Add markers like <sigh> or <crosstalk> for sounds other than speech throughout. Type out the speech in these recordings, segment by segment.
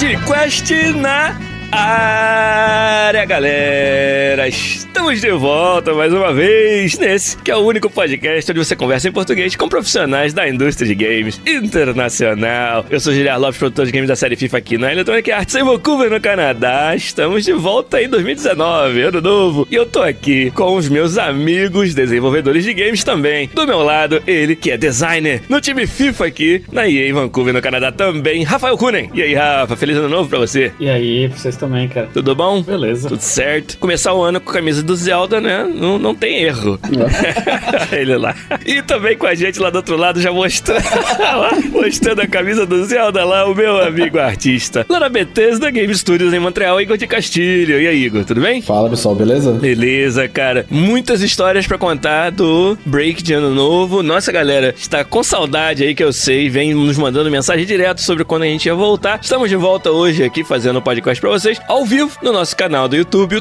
Podcast na área, galera! Estamos de volta mais uma vez nesse que é o único podcast onde você conversa em português com profissionais da indústria de games internacional. Eu sou Giliar Lopes, produtor de games da série FIFA aqui na Electronic Arts em Vancouver, no Canadá. Estamos de volta em 2019, ano novo. E eu tô aqui com os meus amigos desenvolvedores de games também. Do meu lado, ele que é designer no time FIFA aqui na EA em Vancouver, no Canadá também, Rafael Kunen. E aí, Rafa, feliz ano novo pra você. E aí, pra vocês também, cara. Tudo bom? Beleza. Tudo certo. Começar o ano com a camisa do Zelda, né? Não, não tem erro. <laughs> Ele lá. E também com a gente lá do outro lado, já mostrando, <laughs> mostrando a camisa do Zelda lá, o meu amigo artista. Lá na Bethesda Game Studios em Montreal, Igor de Castilho. E aí, Igor, tudo bem? Fala pessoal, beleza? Beleza, cara. Muitas histórias pra contar do break de ano novo. Nossa, galera, está com saudade aí que eu sei, vem nos mandando mensagem direto sobre quando a gente ia voltar. Estamos de volta hoje aqui fazendo o podcast pra vocês, ao vivo, no nosso canal do YouTube,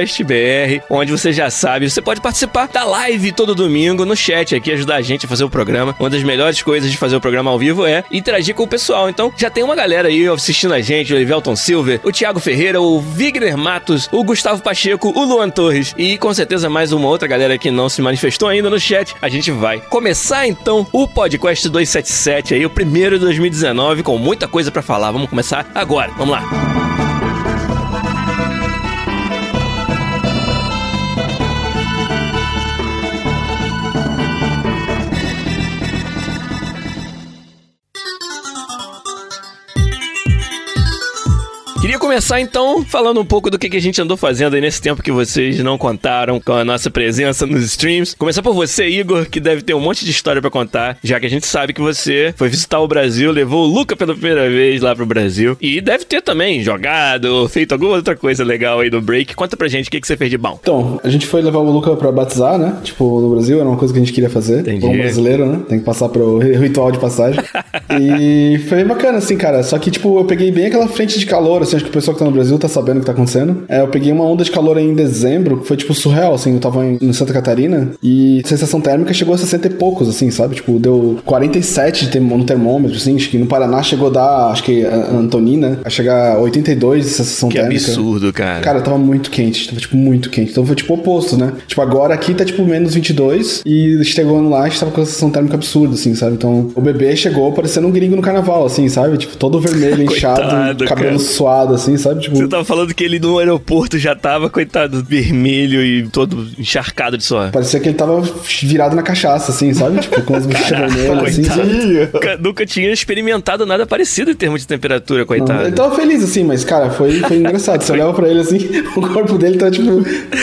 youtube.com podcastbr, onde você já sabe, você pode participar da live todo domingo no chat aqui, ajudar a gente a fazer o programa. Uma das melhores coisas de fazer o programa ao vivo é interagir com o pessoal. Então, já tem uma galera aí assistindo a gente, o Elivelton Silver, o Thiago Ferreira, o Wigner Matos, o Gustavo Pacheco, o Luan Torres e com certeza mais uma outra galera que não se manifestou ainda no chat. A gente vai começar então o podcast 277 aí, o primeiro de 2019, com muita coisa para falar. Vamos começar agora. Vamos lá. Começar então falando um pouco do que, que a gente andou fazendo aí nesse tempo que vocês não contaram com a nossa presença nos streams. Começar por você, Igor, que deve ter um monte de história para contar, já que a gente sabe que você foi visitar o Brasil, levou o Luca pela primeira vez lá pro Brasil e deve ter também jogado, feito alguma outra coisa legal aí no break. Conta pra gente o que, que você fez de bom. Então, a gente foi levar o Luca pra batizar, né? Tipo, no Brasil, era uma coisa que a gente queria fazer. Entendi. Bom brasileiro, né? Tem que passar pro <laughs> ritual de passagem. <laughs> e foi bacana, assim, cara. Só que, tipo, eu peguei bem aquela frente de calor, assim, acho que o pessoal que tá no Brasil tá sabendo o que tá acontecendo. É, eu peguei uma onda de calor aí em dezembro, que foi, tipo, surreal, assim. Eu tava em, em Santa Catarina e a sensação térmica chegou a 60 e poucos, assim, sabe? Tipo, deu 47 de term- no termômetro, assim. Acho que no Paraná chegou a dar, acho que a Antonina, a chegar a 82 de sensação Que térmica. absurdo, cara. Cara, tava muito quente, tava tipo muito quente. Então foi tipo oposto, né? Tipo, agora aqui tá tipo menos 22 e chegando lá a gente tava com a sensação térmica absurda, assim, sabe? Então o bebê chegou parecendo um gringo no carnaval, assim, sabe? Tipo, todo vermelho, <laughs> inchado, Coitado, cabelo cara. suado, assim, sabe? Tipo, Você tava falando que ele no aeroporto já tava, coitado, vermelho e todo encharcado de suor. parecia que ele tava virado na cachaça, assim, sabe? Tipo, com as bochechas vermelhas, assim. Nunca, nunca tinha experimentado nada parecido em termos de temperatura, coitado. Ele tava feliz, assim, mas, cara, foi, foi engraçado. Você olhava pra ele, assim, <laughs> o corpo dele tá, tipo,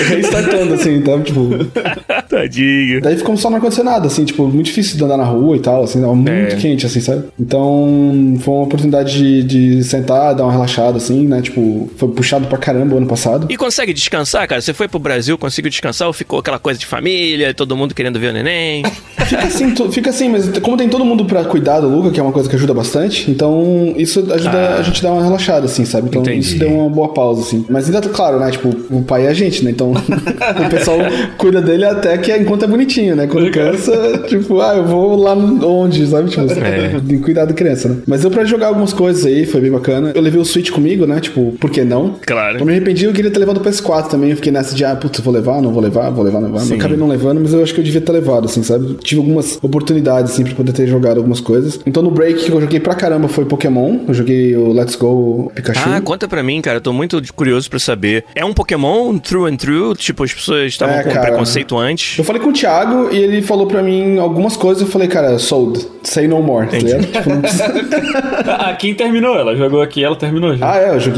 restartando, assim, tá, tipo... <laughs> Tadinho. Daí ficamos só no ar-condicionado, assim, tipo, muito difícil de andar na rua e tal, assim, tava muito É. quente, assim, sabe? Então, foi uma oportunidade de, de sentar, dar uma relaxada, assim, né? Tipo, foi puxado pra caramba o ano passado. E consegue descansar, cara? Você foi pro Brasil, conseguiu descansar ou ficou aquela coisa de família, todo mundo querendo ver o neném? <laughs> Fica assim, fica assim, mas como tem todo mundo pra cuidar do Luca, que é uma coisa que ajuda bastante, então isso ajuda a gente a dar uma relaxada, assim, sabe? Então Ah. Entendi. isso deu uma boa pausa, assim. Mas ainda, claro, né? Tipo, o pai é a gente, né? Então <laughs> o pessoal cuida dele até que enquanto é bonitinho, né? Quando cansa, <laughs> tipo, ah, eu vou lá onde, sabe? Tipo, É. cuidar da criança, né? Mas eu pra jogar algumas coisas aí, foi bem bacana. Eu levei o Switch comigo, né? Tipo, por que não? Claro. Eu me arrependi, eu queria ter levado o PS4 também. Eu fiquei nessa de, ah, putz, vou levar, não vou levar, vou levar, não vou levar. Eu acabei não levando, mas eu acho que eu devia ter levado, assim, sabe? Tive algumas oportunidades, assim, pra poder ter jogado algumas coisas. Então no break que eu joguei pra caramba foi Pokémon. Eu joguei o Let's Go Pikachu. Ah, conta pra mim, cara. Eu tô muito curioso pra saber. É um Pokémon true and true? Tipo, as pessoas estavam É, com cara. preconceito antes Eu falei com o Thiago e ele falou pra mim algumas coisas. Eu falei, cara, sold. Say no more. Tá ligado? Tipo, não precisa- <laughs> A Kim terminou, ela jogou aqui, ela terminou já. Ah, é, eu joguei.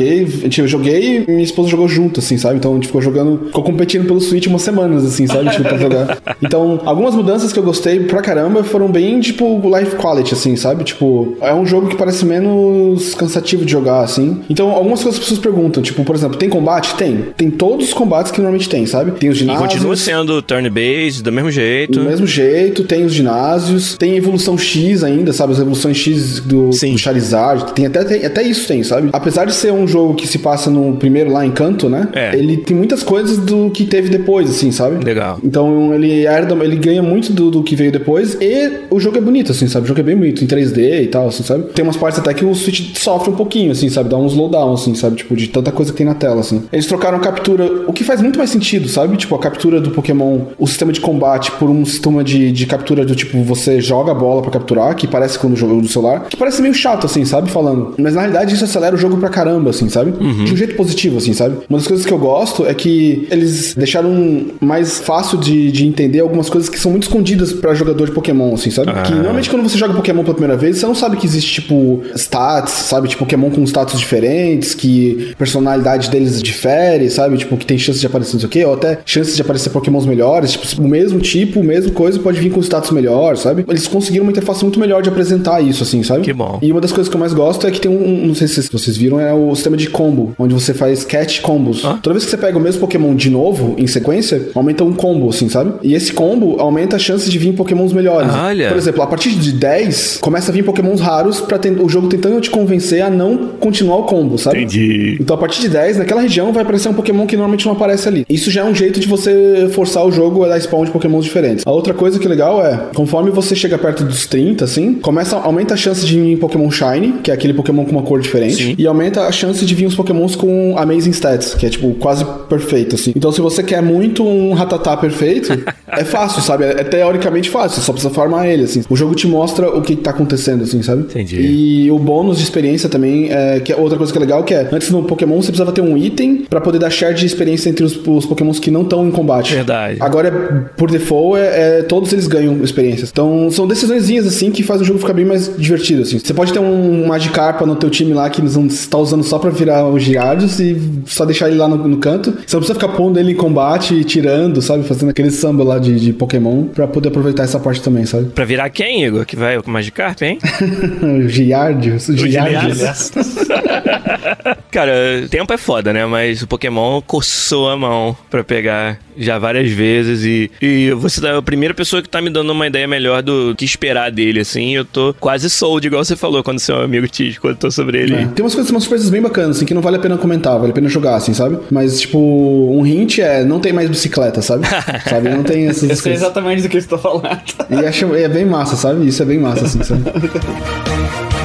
Tipo, Eu joguei e minha esposa jogou junto, assim, sabe? Então a gente ficou jogando, ficou competindo pelo Switch umas semanas, assim, sabe? Tipo, pra jogar. <laughs> Então, algumas mudanças que eu gostei pra caramba foram bem, tipo, life quality, assim, sabe? Tipo, é um jogo que parece menos cansativo de jogar, assim. Então, algumas coisas as pessoas perguntam, tipo, por exemplo, tem combate? Tem. Tem todos os combates que normalmente tem, sabe? Tem os E ginásios. continua sendo turn-based, do mesmo jeito. Do mesmo jeito, tem os ginásios, tem evolução X ainda, sabe? As evoluções X do, do Charizard, tem até, tem- até isso tem, sabe? Apesar de ser um jogo que se passa no primeiro lá em Canto, né? É. Ele tem muitas coisas do que teve depois, assim, sabe? Legal. Então ele herda, ele ganha muito do, do que veio depois e o jogo é bonito, assim, sabe? O jogo é bem bonito, em 3D e tal, assim, sabe? Tem umas partes até que o Switch sofre um pouquinho, assim, sabe? Dá um slowdown, assim, sabe? Tipo, de tanta coisa que tem na tela, assim. Eles trocaram captura, o que faz muito mais sentido, sabe? Tipo, a captura do Pokémon, o sistema de combate por um sistema de, de captura do tipo, você joga a bola pra capturar, que parece quando jogo do celular, que parece meio chato, assim, sabe? Falando. Mas na realidade isso acelera o jogo pra caramba, assim, sabe? De um jeito positivo, assim, sabe? Uma das coisas que eu gosto é que eles deixaram mais fácil de, de entender algumas coisas que são muito escondidas pra jogador de Pokémon, assim, sabe? Que normalmente quando você joga Pokémon pela primeira vez, você não sabe que existe, tipo, stats, sabe? Tipo, Pokémon com status diferentes, que personalidade deles difere, sabe? Tipo, que tem chances de aparecer não sei o quê, ou até chances de aparecer Pokémons melhores, tipo, o mesmo tipo, o mesmo coisa pode vir com status melhor, sabe? Eles conseguiram uma interface muito melhor de apresentar isso, assim, sabe? Que bom. E uma das coisas que eu mais gosto é que tem um, não sei se vocês viram, é o sistema de combo, onde você faz catch combos. Ah. Toda vez que você pega o mesmo Pokémon de novo, em sequência, aumenta um combo, assim, sabe? E esse combo aumenta a chance de vir Pokémons melhores. Olha. Por exemplo, a partir de 10, começa a vir Pokémons raros pra ten- o jogo tentando te convencer a não continuar o combo, sabe? Entendi. Então, a partir de 10, naquela região vai aparecer um Pokémon que normalmente não aparece ali. Isso já é um jeito de você forçar o jogo a dar spawn de Pokémons diferentes. A outra coisa que é legal é, conforme você chega perto dos 30, assim, começa, aumenta a chance de vir Pokémon Shiny, que é aquele Pokémon com uma cor diferente, Sim. e aumenta a chance de vir os Pokémons com Amazing Stats, que é, tipo, quase perfeito, assim. Então, se você quer muito um Ratatá perfeito, <laughs> é fácil, sabe? É, é teoricamente fácil, só precisa farmar ele, assim. O jogo te mostra o que tá acontecendo, assim, sabe? Entendi. E o bônus de experiência também, é, que é outra coisa que é legal, que é, antes no Pokémon você precisava ter um item pra poder dar share de experiência entre os, os Pokémons que não estão em combate. Verdade. Agora, é- por default, é, é- todos eles ganham experiências. Então, são decisõezinhas, assim, que fazem o jogo ficar bem mais divertido, assim. Você pode ter um Magikarpa no teu time lá que eles vão estar usando só pra virar os Girardios e só deixar ele lá no, no canto. Você não precisa ficar pondo ele em combate e tirando, sabe? Fazendo aquele samba lá de, de Pokémon pra poder aproveitar essa parte também, sabe? Pra virar quem, Igor? Que vai com o Magikarp, hein? <laughs> Giardios, Giardios. <laughs> Cara, tempo é foda, né? Mas o Pokémon coçou a mão pra pegar já várias vezes e, e você é a primeira pessoa que tá me dando uma ideia melhor do que esperar dele, assim. Eu tô quase sold, igual você falou quando seu amigo te contou sobre ele. É. Tem umas coisas, umas surpresas bem bacanas, assim, que não vale a pena comentar, vale a pena jogar, assim, sabe? Mas, tipo, um hint é não tem mais bicicleta, sabe? <laughs> sabe? Não tem essas Eu sei coisas. exatamente do que você tá falando. E acho, é bem massa, sabe? Isso é bem massa, assim, sabe? <laughs>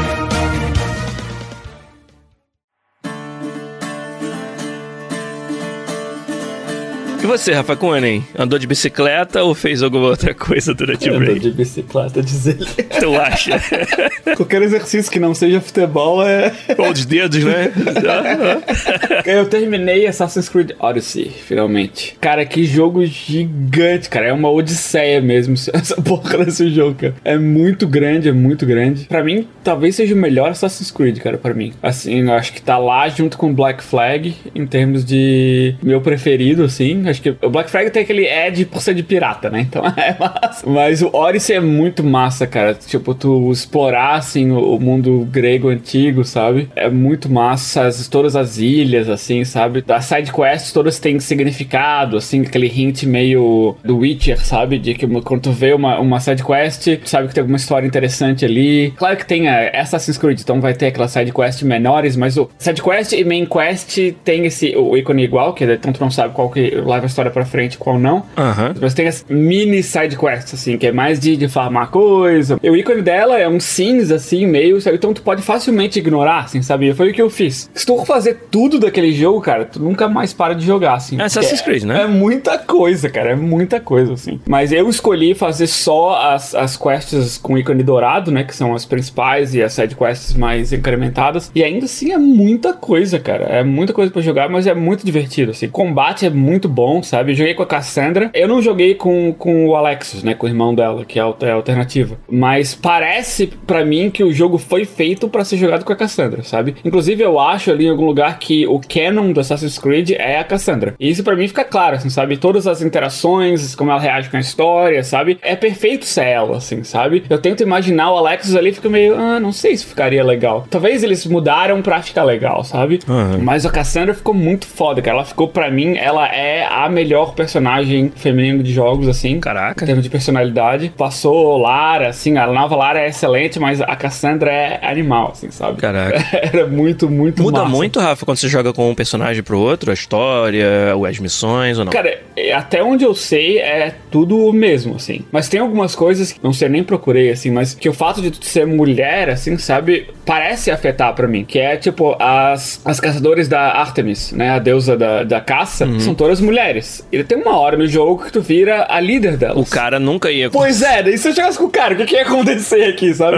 E você, Rafa Kunen? Andou de bicicleta ou fez alguma outra coisa durante o Andou break? de bicicleta, diz ele. <laughs> Tu acha? Qualquer exercício que não seja futebol é. Com os dedos, né? <laughs> Eu terminei Assassin's Creed Odyssey, finalmente. Cara, que jogo gigante, cara. É uma odisseia mesmo <laughs> essa porra desse jogo, cara. É muito grande, é muito grande. Pra mim, talvez seja o melhor Assassin's Creed, cara, pra mim. Assim, eu acho que tá lá junto com Black Flag, em termos de meu preferido, assim. Acho que o Black Flag tem aquele edge por ser de pirata, né? Então <laughs> é massa. Mas o Odyssey é muito massa, cara. Tipo, tu explorar, assim, o, mundo grego antigo, sabe? É muito massa. As, todas as ilhas, assim, sabe? As side quests todas têm significado, assim, aquele hint meio do Witcher, sabe? De que quando tu vê uma, uma side quest, tu sabe que tem alguma história interessante ali. Claro que tem a Assassin's Creed, então vai ter aquelas side quests menores, mas o side quest e main quest tem esse o ícone igual, que então tu não sabe qual que leva a história pra frente qual não. Aham. Mas tem as mini side quests, assim, que é mais de, de farmar coisa. E o ícone dela é um cinza, assim, meio, sabe? Então tu pode facilmente ignorar, assim, sabe? Foi o que eu fiz. Se tu fazer tudo daquele jogo, cara, tu nunca mais para de jogar, assim. É Assassin's Creed, né? É muita coisa, cara, é muita coisa, assim. Mas eu escolhi fazer só as, as quests com ícone dourado, né? Que são as principais e as side quests mais incrementadas. E ainda assim é muita coisa, cara. É muita coisa pra jogar, mas é muito divertido, assim. Combate é muito bom. Bom, sabe? Eu joguei com a Cassandra. Eu não joguei com, com o Alexis, né? Com o irmão dela, que é a, é a alternativa. Mas parece para mim que o jogo foi feito para ser jogado com a Cassandra, sabe? Inclusive, eu acho ali em algum lugar que o canon do Assassin's Creed é a Cassandra. E isso para mim fica claro, assim, sabe? Todas as interações, como ela reage com a história, sabe? É perfeito ser ela, assim, sabe? Eu tento imaginar o Alexis ali e fico meio, ah, não sei se ficaria legal. Talvez eles mudaram pra ficar legal, sabe? Uhum. Mas a Cassandra ficou muito foda, cara. Ela ficou, para mim, ela é a melhor personagem feminino de jogos, assim. Caraca. Em termos de personalidade. Passou Lara, assim, a nova Lara é excelente, mas a Cassandra é animal, assim, sabe? Caraca. <laughs> Era muito, muito Muda massa. muito, Rafa, quando você joga com um personagem pro outro, a história, as missões ou não? Cara, é, até onde eu sei é tudo o mesmo, assim. Mas tem algumas coisas que não sei nem procurei, assim, mas que o fato de ser mulher, assim, sabe, parece afetar pra mim. Que é tipo, as, as caçadoras da Artemis, né? A deusa da, da caça, Uhum. são todas mulheres. E tem uma hora no jogo que tu vira a líder delas. O cara nunca ia. Pois é, daí se eu chegasse com o cara, o que, que ia acontecer aqui, sabe?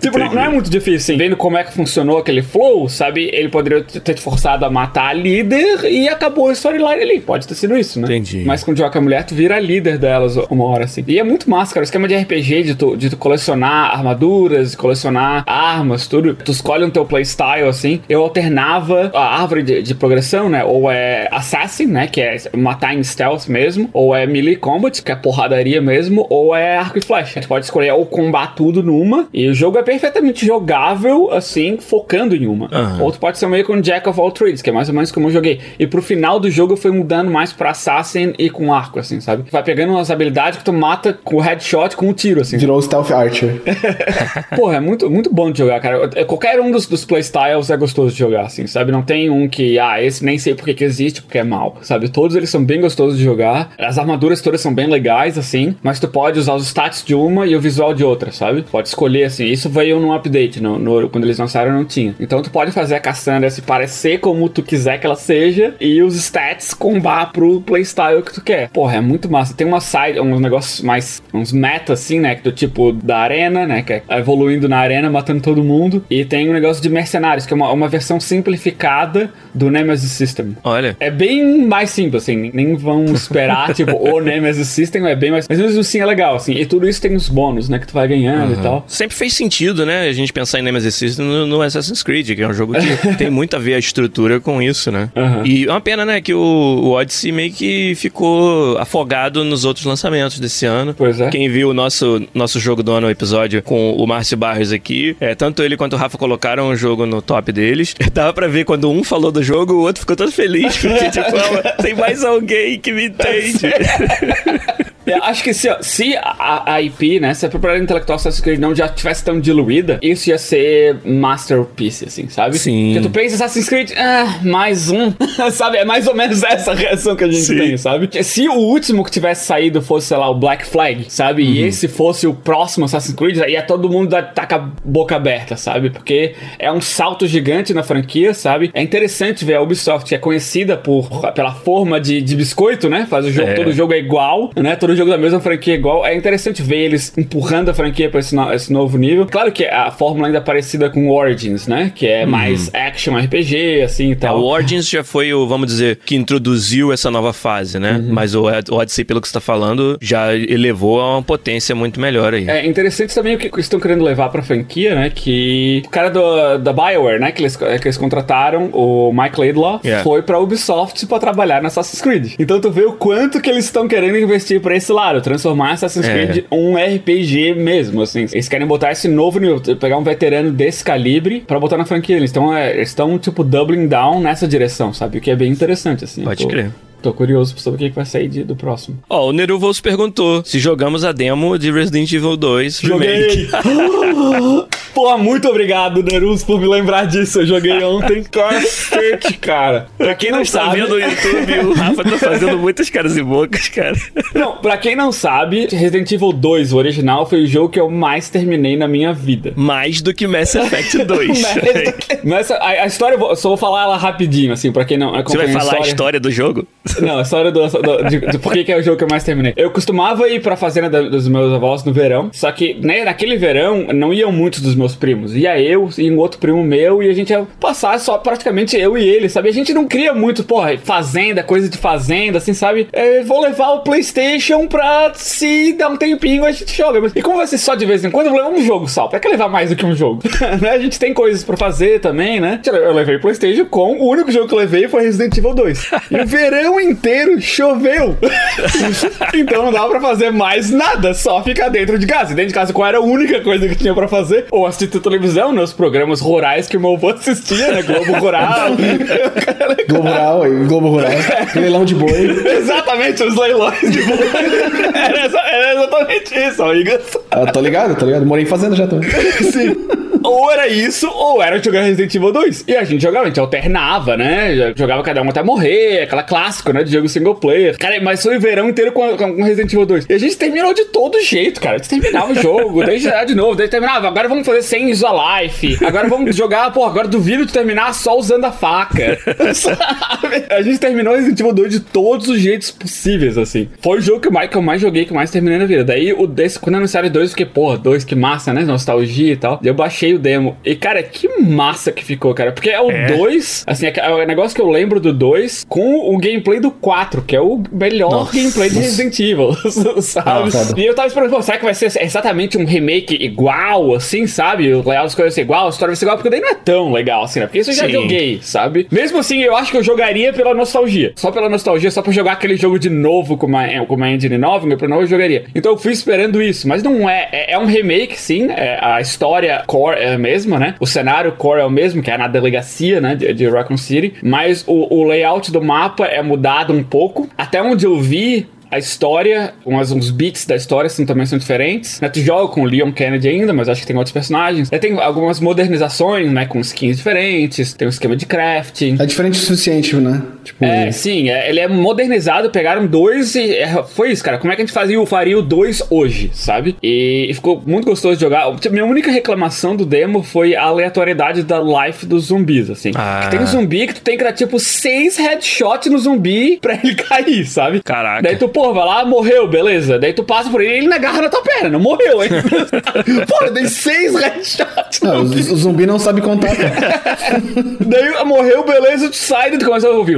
Tipo, não, não é muito difícil, assim. Vendo como é que funcionou aquele flow, sabe? Ele poderia ter te forçado a matar a líder e acabou a storyline ali. Pode ter sido isso, né? Entendi. Mas quando joga a mulher, tu vira a líder delas uma hora, assim. E é muito massa, cara. O esquema de RPG, de tu, de tu colecionar armaduras, de colecionar armas, tudo. Tu escolhe um teu playstyle, assim. Eu alternava a árvore de, de progressão, né? Ou é Assassin, né? Que é matar em stealth mesmo. Ou é Melee Combat, que é porradaria mesmo. Ou é arco e flecha. Tu pode escolher ou combar tudo numa. E o jogo é perfeitamente jogável, assim, focando em uma. Aham. Ou tu pode ser meio com Jack of all trades, que é mais ou menos como eu joguei. E pro final do jogo eu fui mudando mais pra Assassin e com arco, assim, sabe? Vai pegando umas habilidades que tu mata com o headshot com o tiro, assim. Virou o Stealth Archer. <laughs> Porra, é muito, muito bom de jogar, cara. É, Qualquer um dos, dos playstyles é gostoso de jogar, assim, sabe? Não tem um que, ah, esse nem sei porque que existe, porque é mal, sabe? Todos eles são bem gostosos de jogar. As armaduras todas são bem legais, assim, mas tu pode usar os stats de uma e o visual de outra, sabe? Pode escolher, assim. Isso veio num update, no, no- quando eles lançaram não tinha. Então tu pode fazer a Cassandra se parecer como tu quiser que ela seja e os stats combar pro playstyle que tu quer. Porra, é muito massa. Tem uma side, uns negócios mais, uns meta, assim, né? Que do tipo da arena, né? Que é evoluindo na arena, matando todo mundo. E tem um negócio de mercenários, que é uma, uma versão simplificada do Nemesis System. Olha. É bem mais simples, assim, nem vão esperar, tipo, <laughs> o Nemesis System é bem mais. Mas mesmo assim é legal, assim. E tudo isso tem os bônus, né? Que tu vai ganhando e tal. Sempre fez sentido, né? A gente pensar em Nemesis System no, no Assassin's Creed, que é um jogo que <laughs> tem muito a ver a estrutura com isso, né? Aham. E é uma pena, né, que o, o Odyssey meio que ficou afogado nos outros lançamentos desse ano. Pois é. Quem viu o nosso, nosso jogo do ano, o episódio com o Márcio Barros aqui, é, tanto ele quanto o Rafa colocaram o jogo no top deles. <laughs> Dava pra ver quando um falou do jogo, o outro ficou todo feliz, porque, tipo, "Ah, tem mais alguém que me entende. <laughs> Eu acho que se, se a, a IP, né, se a propriedade intelectual Assassin's Creed não já tivesse tão diluída, isso ia ser masterpiece, assim, sabe? Sim. Porque tu pensa Assassin's Creed, ah, mais um, <laughs> sabe? É mais ou menos essa reação que a gente Sim. tem, sabe? Se o último que tivesse saído fosse, sei lá, o Black Flag, sabe? E Uhum. esse fosse o próximo Assassin's Creed, aí ia todo mundo tá com a boca aberta, sabe? Porque é um salto gigante na franquia, sabe? É interessante ver a Ubisoft, que é conhecida por, pela forma de, de biscoito, né? Faz o jogo, É. todo jogo é igual, né? Todo jogo da mesma franquia é igual. É interessante ver eles empurrando a franquia pra esse, no- esse novo nível. Claro que a fórmula ainda é parecida com Origins, né? Que é mais action RPG, assim e É, tal. o Origins já foi o, vamos dizer, que introduziu essa nova fase, né? Uhum. Mas o Od- Odyssey, pelo que você tá falando, já elevou a uma potência muito melhor aí. É interessante também o que eles estão querendo levar pra franquia, né? Que o cara do, da BioWare, né? Que eles, que eles contrataram, o Mike Laidlaw, Yeah. foi pra Ubisoft pra trabalhar no Assassin's Creed. Então tu vê o quanto que eles estão querendo investir pra esse lado, transformar Assassin's É. Creed um RPG mesmo, assim. Eles querem botar esse novo nível, pegar um veterano desse calibre pra botar na franquia. Eles estão, é, estão tipo, doubling down nessa direção, sabe? O que é bem interessante, assim. Pode tô- crer. Tô curioso pra saber o que vai sair de- do próximo. Ó, o Neruvos perguntou se jogamos a demo de Resident Evil 2 Remake. <laughs> Pô, muito obrigado, Nerus, por me lembrar disso. Eu joguei ontem. <laughs> Cacete, cara. Pra quem não Tá sabe. vendo no YouTube, o Rafa tá fazendo muitas caras e bocas, cara. Não, pra quem não sabe, Resident Evil 2, o original, foi o jogo que eu mais terminei na minha vida. Mais do que Mass Effect <laughs> 2. Mas a, a história, eu só vou falar ela rapidinho, assim, pra quem não Você vai falar a história do jogo? Não, a história do, do- de, de por que que é o jogo que eu mais terminei. Eu costumava ir pra fazenda da- dos meus avós no verão, só que né, naquele verão não iam muitos dos meus meus primos. Ia eu e um outro primo meu e a gente ia passar só praticamente eu e ele, sabe? A gente não cria muito, porra, fazenda, coisa de fazenda, assim, sabe? É, vou levar o PlayStation pra se dar um tempinho a gente joga. Mas, e como vai ser só de vez em quando, eu vou levar um jogo só. Pra que levar mais do que um jogo? <laughs> né? A gente tem coisas pra fazer também, né? Eu levei o PlayStation com o único jogo que eu levei foi Resident Evil 2. E o verão inteiro choveu. <laughs> então não dava pra fazer mais nada, só ficar dentro de casa. E dentro de casa, qual era a única coisa que tinha pra fazer? Ou assistir televisão, nos né? programas rurais que o meu avô assistia, né? Globo Rural. <laughs> Globo Rural, Globo Rural. Leilão de boi. Exatamente, os leilões de boi. <laughs> era, era exatamente isso, amigas. Ah, tô ligado, tô ligado. Morei em fazenda já também. <laughs> Sim. ou era isso, ou era jogar Resident Evil 2. E a gente jogava, a gente alternava, né? Jogava cada um até morrer, aquela clássico, né? De jogo single player. Cara, mas foi o verão inteiro com, com Resident Evil 2. E a gente terminou de todo jeito, cara. A gente terminava o jogo, daí já de novo, daí terminava. Agora vamos fazer sem Isola Life. Agora vamos jogar, pô, agora duvido de terminar só usando a faca. Sabe? <laughs> A gente terminou Resident Evil 2 de todos os jeitos possíveis, assim. Foi o jogo que eu mais, que eu mais joguei, que eu mais terminei na vida. Daí, o desse, quando anunciaram 2, eu fiquei, porra, 2, que massa, né? Nostalgia e tal. Eu baixei o demo. E, cara, que massa que ficou, cara. Porque é o 2, é. assim, é o negócio que eu lembro do 2 com o gameplay do 4, que é o melhor nossa, gameplay de Resident Evil, <laughs> sabe? Nossa. E eu tava esperando, pô, será que vai ser exatamente um remake igual, assim, sabe? O layout das coisas ser igual, a história vai ser igual, porque daí não é tão legal, assim, né? Porque isso eu já Sim. joguei, sabe? Mesmo assim, eu acho que eu jogaria pela nostalgia. Só pela nostalgia, só pra jogar aquele jogo de novo com uma, com uma engine nova, meu novo eu jogaria. Então eu fui esperando isso, mas não é. É, é um remake, sim. É, a história core é a mesma, né? O cenário core é o mesmo, que é na delegacia, né? De, de Raccoon City. Mas o, o layout do mapa é mudado um pouco. Até onde eu vi, a história, umas, uns beats da história assim, também são diferentes. Né? Tu joga com o Leon Kennedy ainda, mas acho que tem outros personagens. Aí tem algumas modernizações, né? Com skins diferentes, tem um esquema de crafting. É diferente o suficiente, né? Tipo... É, sim, é, ele é modernizado, pegaram dois e é, foi isso, cara. Como é que a gente fazia o faria o 2 hoje, sabe? E, e, ficou muito gostoso de jogar. Minha única reclamação do demo foi a aleatoriedade da life dos zumbis, assim. Ah. Que tem um zumbi que tu tem que dar tipo seis headshots no zumbi pra ele <laughs> cair, sabe? Caraca. Daí tu pô, vai lá, morreu, beleza. Daí tu passa por ele e ele agarra na tua perna, não morreu, hein? <laughs> pô, eu dei seis headshots. Não, o, zumbi não sabe contar, pô. <laughs> Daí morreu, beleza, tu sai e tu começa a ouvir.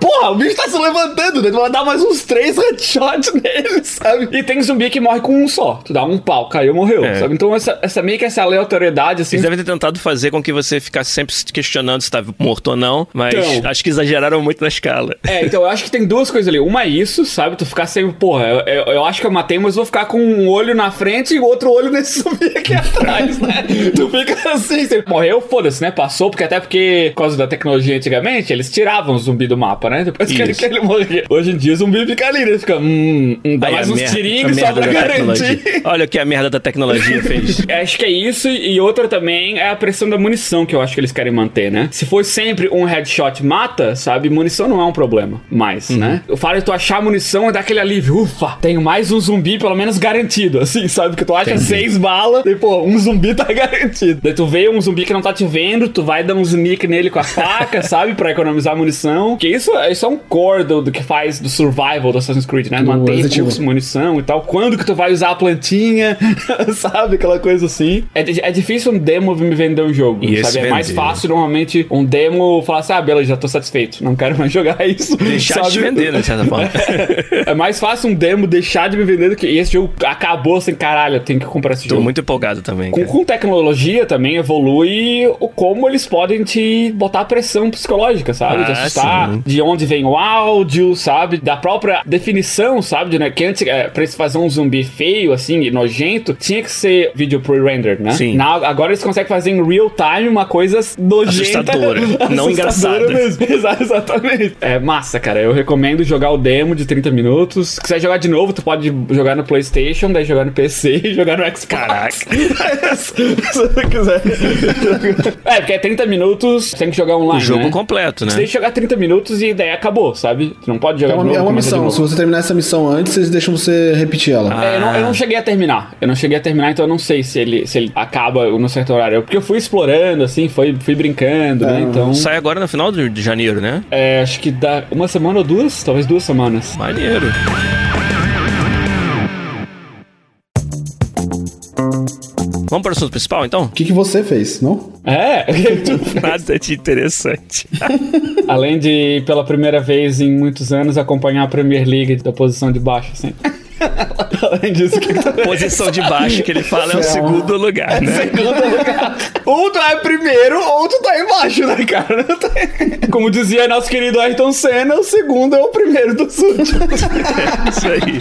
Porra, o bicho tá se levantando, daí tu vai dar mais uns três headshots <laughs> nele, sabe? E tem zumbi que morre com um só. Tu dá um pau, caiu, morreu, é. sabe? Então essa, essa meio que essa aleatoriedade, assim. Eles devem ter tentado fazer com que você ficasse sempre se questionando se tava morto ou não, mas então, acho que exageraram muito na escala. É, então eu acho que tem duas coisas ali. Uma é isso, sabe? Sabe? Tu ficar sem, porra, eu, eu, eu, acho que eu matei, mas vou ficar com um olho na frente e outro olho nesse <laughs> zumbi aqui atrás, né? tu fica assim, você morreu, foda-se, né? Passou, porque até porque, por causa da tecnologia antigamente, eles tiravam o zumbi do mapa, né? Depois que ele, que ele morria. Hoje em dia o zumbi fica ali, né? Fica, hum, hum dá Aí, mais uns tirinhos só pra garantir. Olha o que a merda da tecnologia fez. <laughs> acho que é isso, e outra também é a pressão da munição que eu acho que eles querem manter, né? Se for sempre um headshot mata, sabe? Munição não é um problema mais, uhum. né? O fato de tu achar munição munição e dá aquele alívio. Ufa, tenho mais um zumbi pelo menos garantido, assim, sabe? Que tu acha Entendi. seis balas e, pô, um zumbi tá <laughs> garantido. Daí tu vê um zumbi que não tá te vendo, tu vai dar um sneak nele com a faca, <laughs> sabe? Pra economizar munição. Que isso, isso é um core do, do que faz do survival do Assassin's Creed, né? Manter recursos, munição e tal. Quando que tu vai usar a plantinha, <laughs> sabe? Aquela coisa assim. É, é difícil um demo me vender um jogo, e sabe? É mais fácil, normalmente, um demo falar assim, ah, beleza, já tô satisfeito. Não quero mais jogar isso. Deixar sabe? de vender, né, de certa forma. é <laughs> mais fácil um demo deixar de me vender do que esse jogo acabou assim, caralho, eu tenho que comprar esse Tô jogo. Tô muito empolgado também. Com, com, tecnologia também evolui o como eles podem te botar pressão psicológica, sabe? Ah, de assustar, sim. de onde vem o áudio, sabe? Da própria definição, sabe? De, né? Que antes, é, pra eles fazer um zumbi feio, assim, nojento, tinha que ser vídeo pre-rendered, né? Sim. Na, agora eles conseguem fazer em real time uma coisa nojenta. Assustadora, <laughs> não engraçada. mesmo. <laughs> Exatamente. É massa, cara. Eu recomendo jogar o demo de 30 minutos. Se quiser jogar de novo, tu pode jogar no PlayStation, daí jogar no PC <laughs> e jogar no Xbox. Caraca. <laughs> Se você quiser. é, porque é 30 minutos, tem que jogar online. O jogo né? completo, né? Você tem que jogar 30 minutos e daí acabou, sabe? Tu não pode jogar é uma, de novo. É uma missão. Se você terminar essa missão antes, eles deixam você repetir ela. Ah. É, eu, não, eu não cheguei a terminar. Eu não cheguei a terminar, então eu não sei se ele, se ele acaba no certo horário. Porque eu fui explorando, assim, fui, fui brincando, né? é. né? Então. Sai agora no final de, de janeiro, né? É, acho que dá uma semana ou duas, talvez duas semanas. Maneiro. Vamos para o assunto principal, então? O que, que você fez, não? É, <laughs> Nada de interessante. <laughs> além de, pela primeira vez em muitos anos, acompanhar a Premier League da posição de baixo, assim. Além disso, que, que tá <laughs> Posição de baixo que ele fala é o É, segundo lugar, né? Segundo lugar. Ou tu é primeiro, ou tu tá embaixo, né, cara? Como dizia nosso querido Ayrton Senna, o segundo é o primeiro dos últimos. <laughs> Isso aí.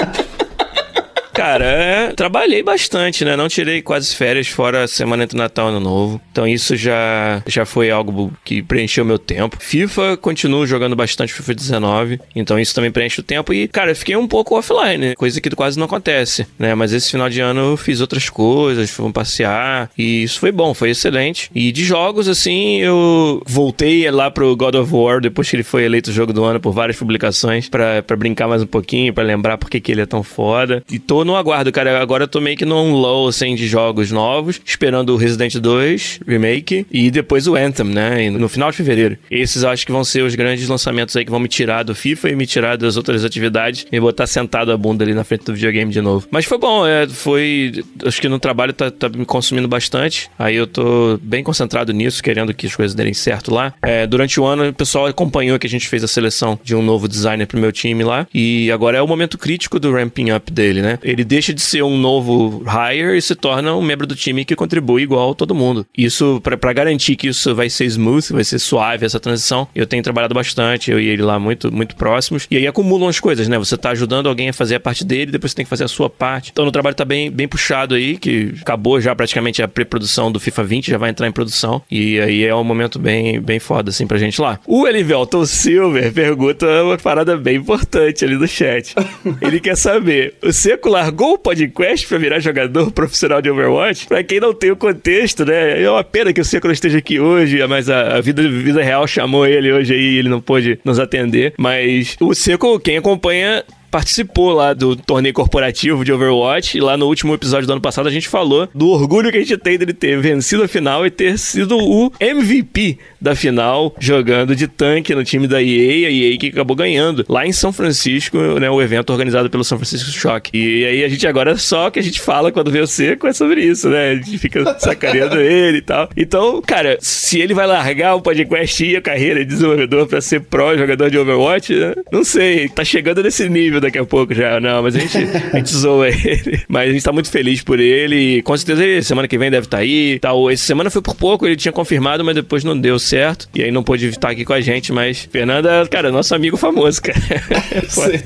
Cara, é, trabalhei bastante, né? Não tirei quase férias fora a semana entre Natal e Ano Novo. Então isso já, já foi algo que preencheu meu tempo. FIFA, continuo jogando bastante FIFA 19. Então isso também preenche o tempo. E, cara, fiquei um pouco offline, coisa que quase não acontece, né? Mas esse final de ano eu fiz outras coisas, fui passear. E isso foi bom, foi excelente. E de jogos, assim, eu voltei lá pro God of War, depois que ele foi eleito o jogo do ano por várias publicações, pra brincar mais um pouquinho, pra lembrar por que que ele é tão foda. E tô no aguardo, cara. Agora eu tô meio que num low, assim, de jogos novos, esperando o Resident 2 Remake e depois o Anthem, né? No final de fevereiro. Esses acho que vão ser os grandes lançamentos aí que vão me tirar do FIFA e me tirar das outras atividades e botar sentado a bunda ali na frente do videogame de novo. Mas foi bom, é, foi. Acho que no trabalho tá, tá me consumindo bastante. Aí eu tô bem concentrado nisso, querendo que as coisas derem certo lá. É, durante o ano, o pessoal acompanhou que a gente fez a seleção de um novo designer pro meu time lá. E agora é o momento crítico do ramping up dele, né? Ele deixa de ser um novo hire e se torna um membro do time que contribui igual todo mundo. Isso, pra garantir que isso vai ser smooth, vai ser suave essa transição, eu tenho trabalhado bastante, eu e ele lá muito, muito próximos. E aí acumulam as coisas, né? Você tá ajudando alguém a fazer a parte dele, depois você tem que fazer a sua parte. Então o trabalho tá bem, bem puxado aí, que acabou já praticamente a pré-produção do FIFA 20, já vai entrar em produção. E aí é um momento bem, bem foda, assim, pra gente lá. O Elivelton Silver pergunta uma parada bem importante ali no chat. Ele quer saber: você largou o podcast pra virar jogador profissional de Overwatch? Pra quem não tem o contexto, né? É uma pena que o Seco não esteja aqui hoje, mas a, a vida, vida real chamou ele hoje aí e ele não pôde nos atender. Mas o Seco, quem acompanha participou lá do torneio corporativo de Overwatch. E lá no último episódio do ano passado a gente falou do orgulho que a gente tem dele ter vencido a final e ter sido o MVP da final, jogando de tanque no time da EA, a EA que acabou ganhando lá em São Francisco, né, o evento organizado pelo São Francisco Shock. E aí a gente agora só que a gente fala quando vê o Seco é sobre isso, né? A gente fica <laughs> sacaneando ele e tal. Então, cara, se ele vai largar o podcast e a carreira de desenvolvedor pra ser pró jogador de Overwatch, né? não sei, tá chegando nesse nível daqui a pouco já. Não, mas a gente, a gente zoa ele. Mas a gente tá muito feliz por ele. E com certeza ele, semana que vem deve estar tá aí. Tal. Essa semana foi por pouco, ele tinha confirmado, mas depois não deu certo. E aí não pôde estar aqui com a gente. Mas Fernanda, cara, nosso amigo famoso, cara. <laughs> Foda.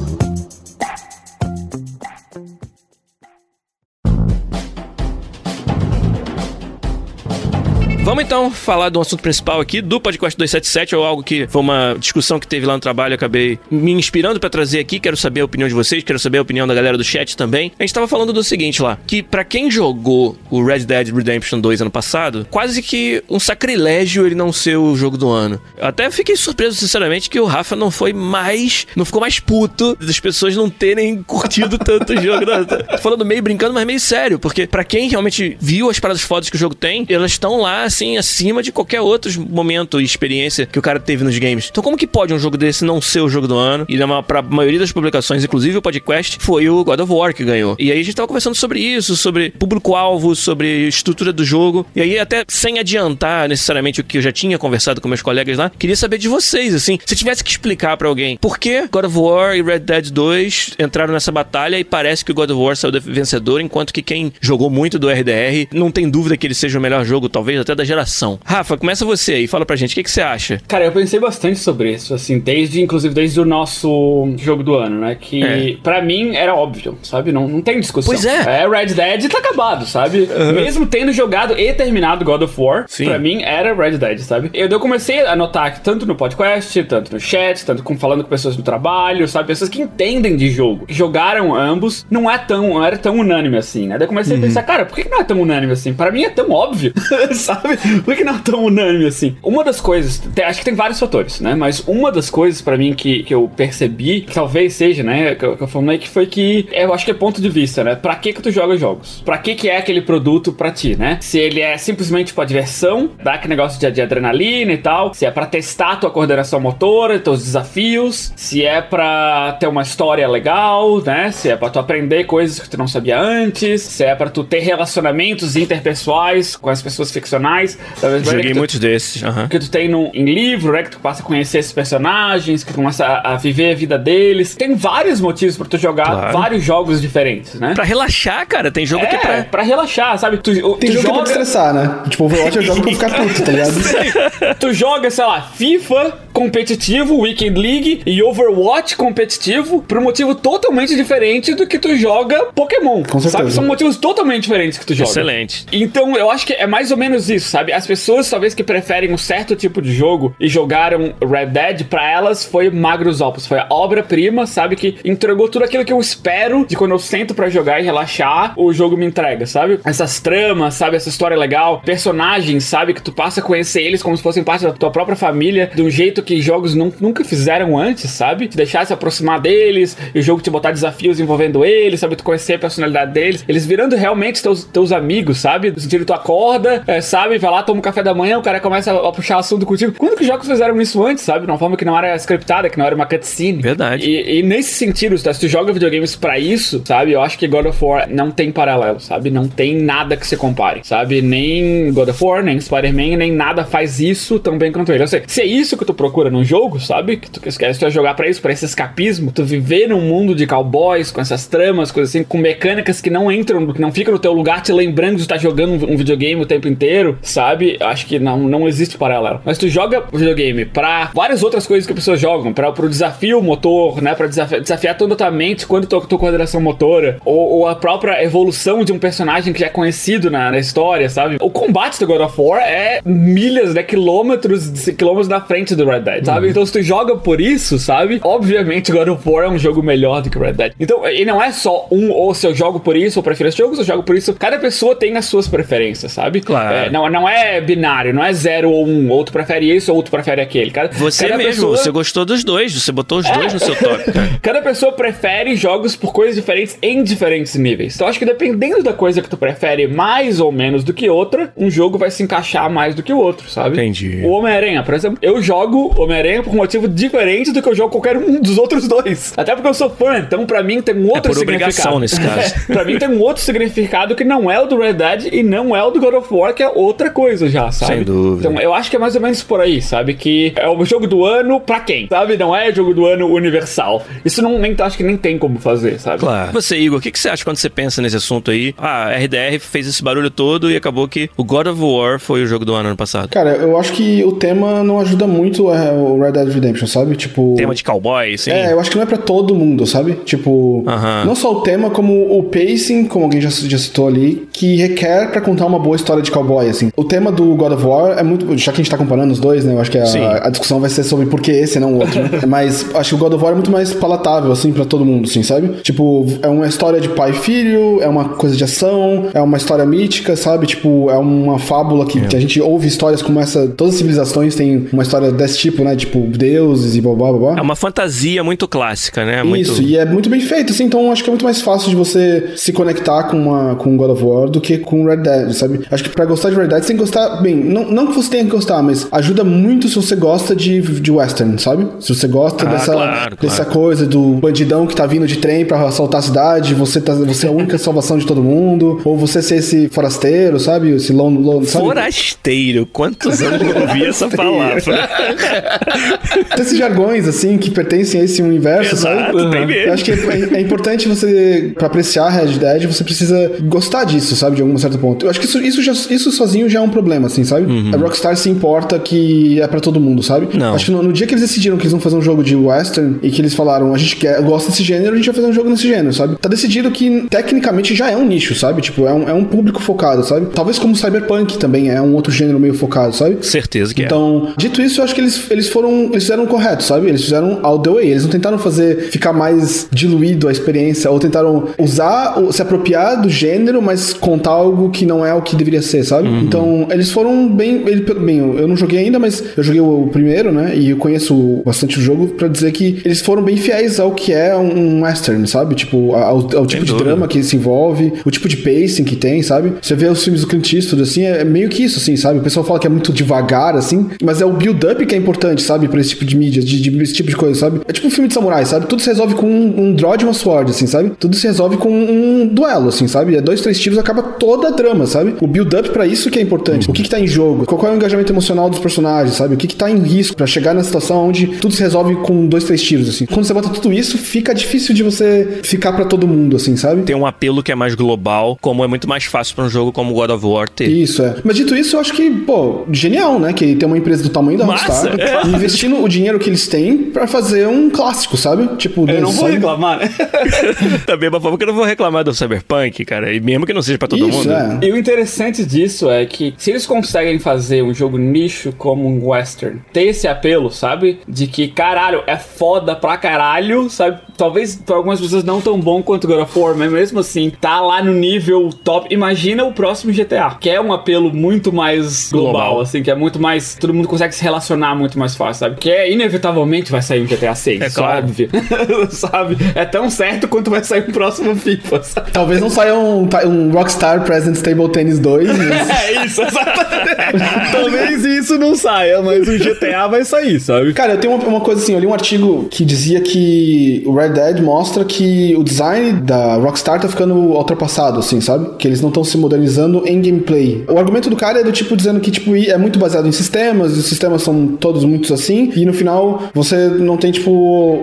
<laughs> Vamos então falar do assunto principal aqui do podcast 277, ou algo que foi uma discussão que teve lá no trabalho, acabei me inspirando pra trazer aqui, quero saber a opinião de vocês, quero saber a opinião da galera do chat também. A gente tava falando do seguinte lá, que pra quem jogou o Red Dead Redemption 2 ano passado, quase que um sacrilégio ele não ser o jogo do ano. Eu até fiquei surpreso, sinceramente, que o Rafa não foi mais, não ficou mais puto das pessoas não terem <laughs> curtido tanto o jogo. Falando meio brincando, mas meio sério, porque pra quem realmente viu as paradas fodas que o jogo tem, elas estão lá, assim, acima de qualquer outro momento e experiência que o cara teve nos games. Então, como que pode um jogo desse não ser o jogo do ano? E pra maioria das publicações, inclusive o podcast, foi o God of War que ganhou. E aí a gente tava conversando sobre isso, sobre público-alvo, sobre estrutura do jogo. E aí, até sem adiantar necessariamente o que eu já tinha conversado com meus colegas lá, queria saber de vocês, assim, se tivesse que explicar pra alguém por que God of War e Red Dead 2 entraram nessa batalha e parece que o God of War saiu vencedor, enquanto que quem jogou muito do RDR não tem dúvida que ele seja o melhor jogo, talvez até da geração. Rafa, começa você aí, fala pra gente, o que, que você acha? Cara, eu pensei bastante sobre isso, assim, desde, inclusive, desde o nosso jogo do ano, né? Que É. pra mim era óbvio, sabe? Não, não tem discussão. Pois é. É, Red Dead tá acabado, sabe? Mesmo tendo jogado e terminado God of War, Sim. pra mim era Red Dead, sabe? Eu, eu comecei a notar que tanto no podcast, tanto no chat, tanto com falando com pessoas no trabalho, sabe? Pessoas que entendem de jogo, que jogaram ambos, não é tão, não era tão unânime assim, né? Daí eu comecei a pensar, cara, por que não é tão unânime assim? Pra mim é tão óbvio, <laughs> sabe? Por que não é tão unânime assim? Uma das coisas, acho que tem vários fatores, né? Mas uma das coisas pra mim que, que eu percebi, que talvez seja, né, que eu, que eu falei que foi que eu acho que é ponto de vista, né? Pra que que tu joga jogos? Pra que que é aquele produto pra ti, né? Se ele é simplesmente pra diversão, dá aquele negócio de, de adrenalina e tal, se é pra testar tua coordenação motora, teus desafios, se é pra ter uma história legal, né? Se é pra tu aprender coisas que tu não sabia antes, se é pra tu ter relacionamentos interpessoais com as pessoas ficcionais, talvez maneira Joguei tu- muitos desses. aham. que tu tem no, em livro, né? Que tu passa a conhecer esses personagens, que tu começa a, a viver a vida deles. Tem vários motivos pra tu jogar Claro. vários jogos diferentes, né? Pra relaxar, cara, tem jogo que é É, pra. pra relaxar, sabe? Tu, Tem tu jogo que é pra joga, te estressar, né? Tipo, Overwatch eu jogo pra ficar puto, tá ligado? <laughs> tu joga, sei lá, FIFA competitivo, Weekend League e Overwatch competitivo por um motivo totalmente diferente do que tu joga Pokémon. Com certeza. Sabe? São motivos totalmente diferentes que tu joga. Excelente. Então, eu acho que é mais ou menos isso, sabe? As pessoas, talvez, que preferem um certo tipo de jogo e jogaram Red Dead, pra elas foi Magros Opus. Foi a obra-prima, sabe? Que entregou tudo aquilo que eu espero de quando eu sento pra jogar e relaxar, o jogo me entrega, sabe? Essas tramas, sabe? Essa história legal. Personagens, sabe? Que tu passa a conhecer eles como se fossem parte da tua própria família, de um jeito que jogos nun- nunca fizeram antes, sabe? Te deixar se aproximar deles, e o jogo te botar desafios envolvendo eles, sabe? Tu conhecer a personalidade deles, eles virando realmente teus, teus amigos, sabe? No sentido, tu acorda, é, sabe? Vai lá, toma um café da manhã, o cara começa a, a puxar assunto contigo. Quando que os jogos fizeram isso antes, sabe? De uma forma que não era scriptada, que não era uma cutscene. Verdade. E, e nesse sentido, se tu joga videogames pra isso, sabe? Eu acho que God of War não tem paralelo, sabe? Não tem nada que se compare, sabe? Nem God of War, nem Spider-Man, nem nada faz isso tão bem quanto ele. Eu sei, se é isso que tu procura num jogo, sabe? Que tu quer se tu jogar pra isso, pra esse escapismo, tu viver num mundo de cowboys, com essas tramas, coisas assim, com mecânicas que não entram, que não ficam no teu lugar te lembrando de estar jogando um videogame o tempo inteiro, sabe? Acho que não, não existe paralelo. Mas tu joga videogame pra várias outras coisas que as pessoas jogam, pra, pro desafio motor, né? Pra desafiar, desafiar toda a tua mente quando tua, tua coordenação motora, ou, ou a própria evolução de um personagem que já é conhecido na, na história, sabe? O combate do God of War é milhas, né? Quilômetros, quilômetros na frente do Red Dead, sabe? Então se tu joga por isso, sabe? Obviamente God of War é um jogo melhor do que o Red Dead. Então, e não é só um, ou se eu jogo por isso, ou prefiro esse jogo, se eu jogo por isso. Cada pessoa tem as suas preferências, sabe? Claro. É, não, não é binário, não é zero ou um. Outro prefere isso, ou outro prefere aquele. Cada, Você cada mesmo, pessoa- você gostou dos dois, você botou os dois no seu top, cara. <laughs> Cada pessoa prefere jogos por coisas diferentes em diferentes níveis. Então acho que dependendo da coisa que tu prefere mais ou menos do que outra, um jogo vai se encaixar mais do que o outro, sabe? Entendi. O Homem-Aranha, por exemplo, eu jogo Homem-Aranha por um motivo diferente do que eu jogo qualquer um dos outros dois. Até porque eu sou fã, então pra mim tem um outro É por obrigação significado. nesse caso. É, <laughs> pra mim tem um outro significado que não é o do Red Dead e não é o do God of War, que é outra coisa já, sabe? Sem dúvida. Então eu acho que é mais ou menos por aí, sabe? Que é o jogo do ano pra quem? Sabe? Não é jogo do ano universal. Isso não nem acho que nem tem como fazer, sabe? Claro. Você, Igor, o que, que você acha quando você pensa nesse assunto aí? Ah, a RDR fez esse barulho todo e acabou que o God of War foi o jogo do ano ano passado. Cara, eu acho que o tema não ajuda muito é, o Red Dead Redemption, sabe? Tipo. Tema de cowboy, sim. É, eu acho que não é pra todo mundo, sabe? Tipo, Aham. não só o tema, como o pacing, como alguém já, já citou ali, que requer pra contar uma boa história de cowboy, assim. O tema do God of War é muito. Já que a gente tá comparando os dois, né? Eu acho que a, a discussão vai ser sobre por que esse e não o outro. né? <laughs> Mas acho que o God of War é muito mais palatável, assim, pra todo mundo, assim, sabe? Tipo, é uma história de pai e filho, é uma coisa de ação, é uma história mítica, sabe? Tipo, é uma fábula que, que a gente ouve histórias como essa. Todas as civilizações têm uma história desse tipo, né? Tipo, deuses e blá blá. blá. É uma fantasia muito clássica, né? Muito... Isso, e é muito bem feito, assim, então acho que é muito mais fácil de você se conectar com, uma, com God of War do que com Red Dead, sabe? Acho que pra gostar de Red Dead você tem que gostar, bem, não, não que você tenha que gostar, mas ajuda muito se você gosta de, de western, sabe? Se você gosta Ah, dessa, claro, dessa claro. coisa do bandidão que tá vindo de trem pra assaltar a cidade, você, tá, você é a única <laughs> salvação de todo mundo, ou você ser esse forasteiro, sabe? Esse lone, lone sabe? Forasteiro. Quantos anos eu ouvi essa palavra? <laughs> Esses jargões, assim, que pertencem a esse universo, sabe? Exato, tem mesmo. Eu acho que é, é importante você, pra apreciar Red Dead, você precisa gostar disso, sabe? De algum certo ponto. Eu acho que isso, isso, já- isso sozinho já é um problema, assim, sabe? A Rockstar se importa que é pra todo mundo, sabe? Uhum. Não. Acho que no, no dia que eles decidiram que eles vão fazer um jogo de western e que eles falaram, a gente quer, gosta desse gênero, a gente vai fazer um jogo nesse gênero, sabe? Tá decidido que tecnicamente já é um nicho, sabe? Tipo, é um, é um público focado, sabe? Talvez como Cyberpunk também é um outro gênero meio focado, sabe? Certeza que é. Então, dito isso, eu acho que eles eles, eles foram. Eles fizeram correto, sabe? Eles fizeram all the way. Eles não tentaram fazer ficar mais diluído a experiência, ou tentaram usar, se apropriar do gênero, mas contar algo que não é o que deveria ser, sabe? Uhum. Então, eles foram bem. Ele, bem, eu não joguei ainda, mas eu joguei o primeiro, né? E eu conheço bastante o jogo para dizer que eles foram bem fiéis ao que é um western, sabe? Tipo, ao, ao tipo de drama que se envolve, o tipo de pacing que tem, sabe? Você vê os filmes do Clint Eastwood, assim, é meio que isso, assim, sabe? O pessoal fala que é muito devagar, assim, mas é o build-up que é importante, sabe? Pra esse tipo de mídia, de, de, esse tipo de coisa, sabe? É tipo um filme de samurai, sabe? Tudo se resolve com um, um draw de uma sword, assim, sabe? Tudo se resolve com um duelo, assim, sabe? É dois, três tiros, acaba toda a trama, sabe? O build-up para isso que é importante. O que que tá em jogo? Qual é o engajamento emocional dos personagens, sabe? O que que tá em risco para chegar na situação onde tudo se resolve com dois, três tiros, assim. Quando você bota tudo isso, fica difícil de você ficar para todo mundo, assim, sabe? Tem um apelo que é mais global, como é muito mais fácil para um jogo como God of War ter. Isso, é. Mas dito isso, eu acho que, pô, genial, né? Que tem uma empresa do tamanho da Massa, Rockstar é. <laughs> investindo o dinheiro que eles têm para fazer um clássico, sabe? Tipo, eu não vou reclamar, né? da mesma forma que eu não vou reclamar do Cyberpunk, cara. E mesmo que não seja para todo isso, mundo. É. E o interessante disso é que se eles conseguem fazer um jogo nicho como um western, ter esse apelo, sabe? De que, caralho, é foda pra caralho, sabe? Talvez pra algumas pessoas não tão bom quanto God of War, mas mesmo assim, tá lá no nível top. Imagina o próximo GTA, que é um apelo muito mais global, global. assim, que é muito mais. Todo mundo consegue se relacionar muito mais fácil, sabe? Que é inevitavelmente vai sair um GTA 6, é claro. óbvio. <laughs> sabe? É tão certo quanto vai sair o próximo FIFA. Sabe? Talvez não saia um, um Rockstar Present Stable Tennis 2. <laughs> Mas... é isso, exatamente. <laughs> Talvez isso não saia, mas o GTA vai sair, sabe? Cara, eu tenho uma, uma, coisa assim, eu li um artigo que dizia que o Red Dead mostra que o design da Rockstar tá ficando ultrapassado, assim, sabe? Que eles não estão se modernizando em gameplay. O argumento do cara é do tipo dizendo que tipo é muito baseado em sistemas, e os sistemas são todos muitos assim, e no final você não tem tipo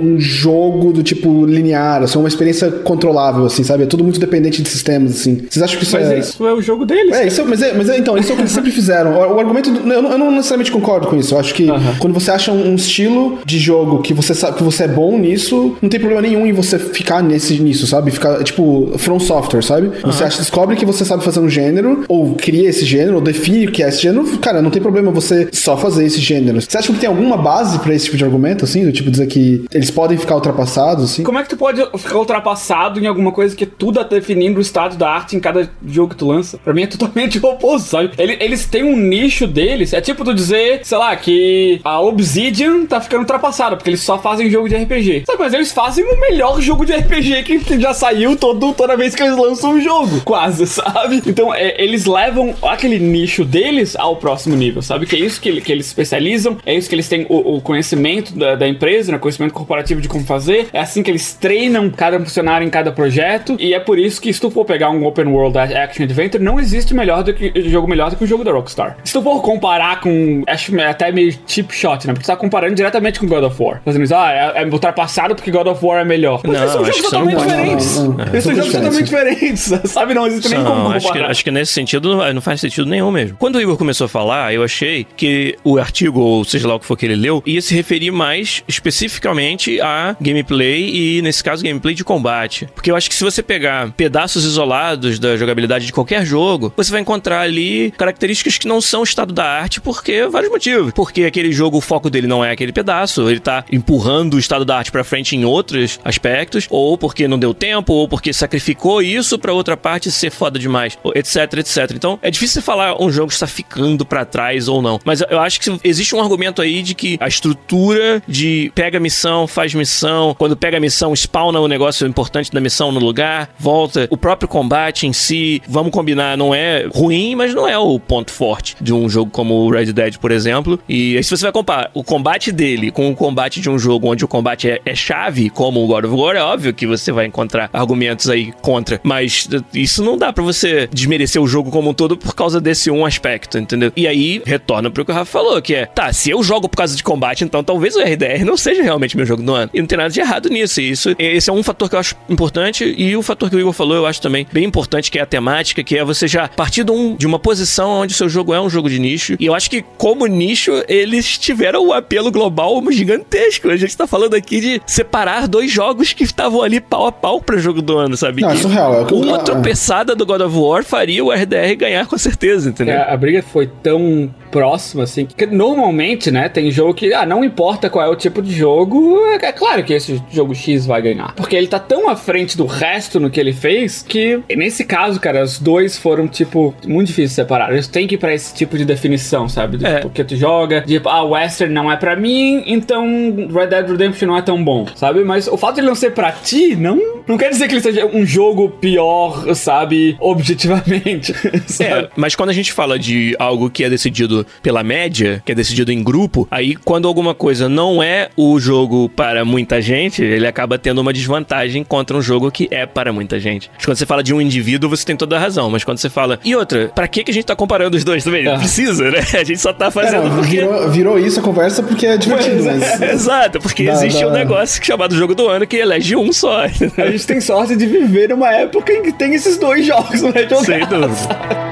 um jogo do tipo linear, assim, uma experiência controlável, assim, sabe? É tudo muito dependente de sistemas, assim. Vocês acham que isso mas é... isso é o jogo deles. É, isso, mas, é, mas é, então, isso é o que eles sempre fizeram. O, o argumento, do, eu, não, eu, não necessariamente concordo com isso. Eu acho que uh -huh. quando você acha um, um, estilo de jogo que você sabe que você é bom nisso, não tem problema nenhum em você ficar nesse nisso, sabe? Ficar tipo from software, sabe? Uh -huh. Você acha, descobre que você sabe fazer um gênero ou cria esse gênero ou define o que é esse gênero, cara, não tem problema você só fazer esse gênero. Você acha tem alguma base para esse tipo de argumento assim, do tipo dizer que eles podem ficar ultrapassados assim? Como é que tu pode ficar ultrapassado em alguma coisa que tudo tá definindo o estado da arte em cada jogo que tu lança? Pra mim é totalmente o oposto, sabe? Eles têm um nicho deles, é tipo tu dizer, sei lá, que a Obsidian tá ficando ultrapassada, porque eles só fazem jogo de RPG. Sabe, mas eles fazem o melhor jogo de RPG que já saiu todo, toda vez que eles lançam um jogo, quase, <laughs> sabe? Então, é, eles levam aquele nicho deles ao próximo nível, sabe? Que é isso que, que eles especializam, é que eles têm o, o conhecimento da, da, empresa, né? conhecimento corporativo de como fazer, é assim que eles treinam cada funcionário em cada projeto, e é por isso que se tu for pegar um open world action adventure, não existe melhor do que jogo melhor do que o jogo da Rockstar. Se tu for comparar com, acho até meio cheap shot, né? Porque tu tá comparando diretamente com God of War. Fazendo isso, ah, é, é ultrapassado porque God of War é melhor. Mas não, são jogos totalmente diferentes. Não, não, esses são jogos totalmente diferentes, <laughs> sabe? Não existe nem como comparar. Acho que, acho que nesse sentido não faz sentido nenhum mesmo. Quando o Igor começou a falar, eu achei que o artigo, ou seja lá o que for que ele leu, ia se referir mais especificamente a gameplay e, nesse caso, gameplay de combate. Porque eu acho que se você pegar pedaços isolados da jogabilidade de qualquer jogo, você vai encontrar ali características que não são estado da arte porque vários motivos. Porque aquele jogo, o foco dele não é aquele pedaço, ele tá empurrando o estado da arte para frente em outros aspectos, ou porque não deu tempo, ou porque sacrificou isso para outra parte ser foda demais, etc, etc. Então, é difícil falar um jogo está ficando para trás ou não. Mas eu acho que existe um argumento aí de que a estrutura de pega missão, faz missão, quando pega missão, spawna o negócio importante da missão no lugar, volta. O próprio combate em si, vamos combinar, não é ruim, mas não é o ponto forte de um jogo como o Red Dead, por exemplo. E aí, se você vai comparar o combate dele com o combate de um jogo onde o combate é, é chave, como o God of War, é óbvio que você vai encontrar argumentos aí contra. Mas isso não dá para você desmerecer o jogo como um todo por causa desse um aspecto, entendeu? E aí, retorna pro que o Rafa falou, que é, tá, se eu jogo por causa de combate, então talvez o RDR não seja realmente meu jogo do ano. E não tem nada de errado nisso. E isso, esse é um fator que eu acho importante. E o fator que o Igor falou, eu acho também bem importante, que é a temática, que é você já partir de, um, de uma posição onde o seu jogo é um jogo de nicho. E eu acho que, como nicho, eles tiveram um apelo global gigantesco. A gente tá falando aqui de separar dois jogos que estavam ali pau a pau para jogo do ano, sabe? Não, é surreal. É uma tropeçada do God of War faria o RDR ganhar com certeza, entendeu? É, a briga foi tão próxima, assim, que normalmente né? Tem jogo que, ah, não importa qual é o tipo de jogo, é, é claro que esse jogo X vai ganhar. Porque ele tá tão à frente do resto no que ele fez que, nesse caso, cara, os dois foram, tipo, muito difícil de separar. Eles têm que ir pra esse tipo de definição, sabe? É. Porque tu joga, tipo, ah, Western não é pra mim, então Red Dead Redemption não é tão bom, sabe? Mas o fato de ele não ser pra ti, não, não quer dizer que ele seja um jogo pior, sabe? Objetivamente. <laughs> sabe? É, mas quando a gente fala de algo que é decidido pela média, que é decidido em grupo, aí quando alguma coisa não é o jogo para muita gente, ele acaba tendo uma desvantagem contra um jogo que é para muita gente. Mas quando você fala de um indivíduo, você tem toda a razão. Mas quando você fala. E outra, pra que, que a gente tá comparando os dois também? Não É. precisa, né? <laughs> A gente só tá É, fazendo não, porque. virou, virou isso a conversa porque é divertido, mas. <laughs> Exato, porque Dá- existe dá- um negócio chamado jogo do ano que elege um só. Gente tem sorte de viver numa época em que tem esses dois jogos, né? Então, Sem dúvida.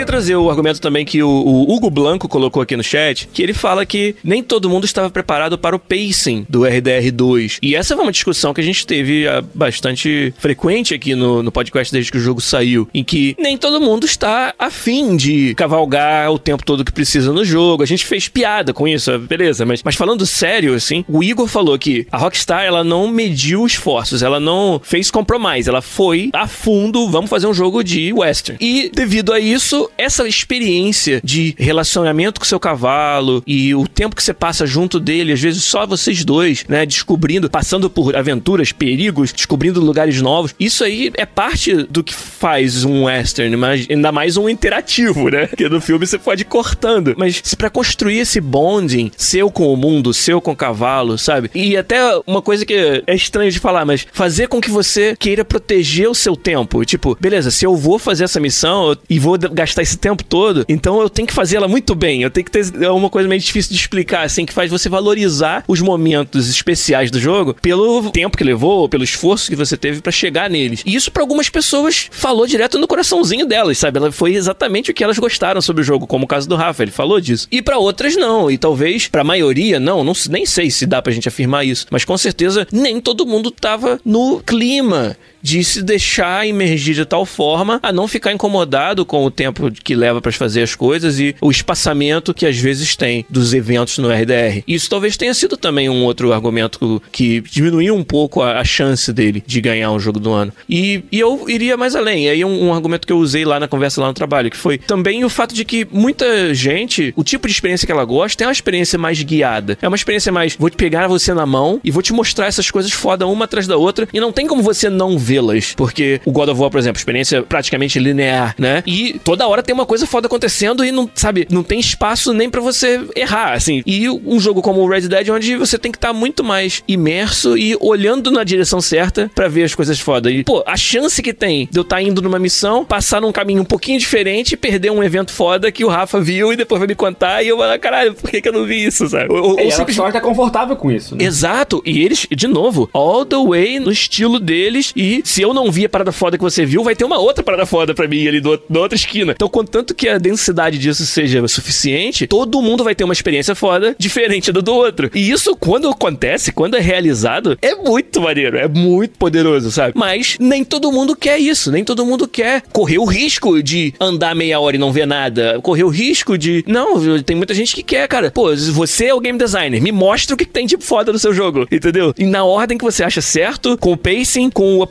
Queria trazer o argumento também que o, o Hugo Blanco colocou aqui no chat, que ele fala que nem todo mundo estava preparado para o pacing do RDR2. E essa foi uma discussão que a gente teve ah, bastante frequente aqui no, no podcast desde que o jogo saiu, em que nem todo mundo está afim de cavalgar o tempo todo que precisa no jogo. A gente fez piada com isso, beleza, mas, mas falando sério, assim, o Igor falou que a Rockstar, ela não mediu esforços, ela não fez compromise, ela foi a fundo, vamos fazer um jogo de western. E devido a isso, essa experiência de relacionamento com seu cavalo e o tempo que você passa junto dele, às vezes só vocês dois, né, descobrindo, passando por aventuras, perigos, descobrindo lugares novos, isso aí é parte do que faz um western, mas ainda mais um interativo, né? Porque no filme você pode ir cortando, mas para construir esse bonding seu com o mundo, seu com o cavalo, sabe? E até uma coisa que é estranho de falar, mas fazer com que você queira proteger o seu tempo. Tipo, beleza, se eu vou fazer essa missão e vou gastar esse tempo todo, então eu tenho que fazer ela muito bem. Eu tenho que ter é uma coisa meio difícil de explicar, assim, que faz você valorizar os momentos especiais do jogo pelo tempo que levou, pelo esforço que você teve pra chegar neles. E isso pra algumas pessoas falou direto no coraçãozinho delas, sabe? Ela foi exatamente o que elas gostaram sobre o jogo, como o caso do Rafa, ele falou disso. E pra outras não, e talvez pra maioria não, não nem sei se dá pra gente afirmar isso, mas com certeza nem todo mundo tava no clima de se deixar imergir de tal forma a não ficar incomodado com o tempo que leva para fazer as coisas e o espaçamento que às vezes tem dos eventos no RDR. Isso talvez tenha sido também um outro argumento que diminuiu um pouco a, a chance dele de ganhar um jogo do ano. E, e eu iria mais além. E aí um, um argumento que eu usei lá na conversa lá no trabalho, que foi também o fato de que muita gente, o tipo de experiência que ela gosta é uma experiência mais guiada. É uma experiência mais, vou te pegar você na mão e vou te mostrar essas coisas foda uma atrás da outra e não tem como você não vê-las. Porque o God of War, por exemplo, experiência praticamente linear, né? E toda hora tem uma coisa foda acontecendo e não, sabe, não tem espaço nem pra você errar, assim. E um jogo como o Red Dead, onde você tem que estar muito mais imerso e olhando na direção certa pra ver as coisas foda. E, pô, a chance que tem de eu estar indo numa missão, passar num caminho um pouquinho diferente e perder um evento foda que o Rafa viu e depois vai me contar e eu vou, caralho, por que, que eu não vi isso, sabe? Ou, E ou simplesmente- tá confortável com isso, né? Exato, e eles, de novo, all the way no estilo deles. E se eu não vi a parada foda que você viu, vai ter uma outra parada foda pra mim ali do, da outra esquina. Então, contanto que a densidade disso seja suficiente, todo mundo vai ter uma experiência foda diferente do do outro. E isso, quando acontece, quando é realizado, é muito maneiro, é muito poderoso, sabe? Mas nem todo mundo quer isso, nem todo mundo quer correr o risco de andar meia hora e não ver nada, correr o risco de. Não, tem muita gente que quer, cara. Pô, você é o game designer, me mostra o que tem de foda no seu jogo, entendeu? E na ordem que você acha certo, com o pacing, com a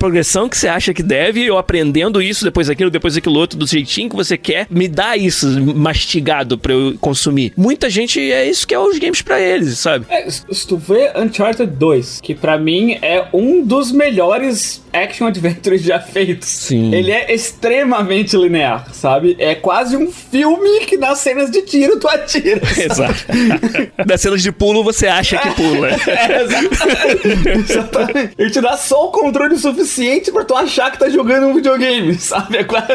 que você acha que deve, eu aprendendo isso, depois aquilo, depois aquilo outro, do jeitinho que você quer, me dá isso mastigado pra eu consumir. Muita gente é isso que é os games pra eles, sabe? É, se tu vê Uncharted 2, que pra mim é um dos melhores action adventures já feitos. Sim. Ele é extremamente linear, sabe? É quase um filme que nas cenas de tiro tu atira. sabe? Exato. <laughs> Das cenas de pulo, você acha que pula. <laughs> É, exatamente. exatamente. Ele te dá só o controle suficiente pra tu achar que tá jogando um videogame, sabe? É quase...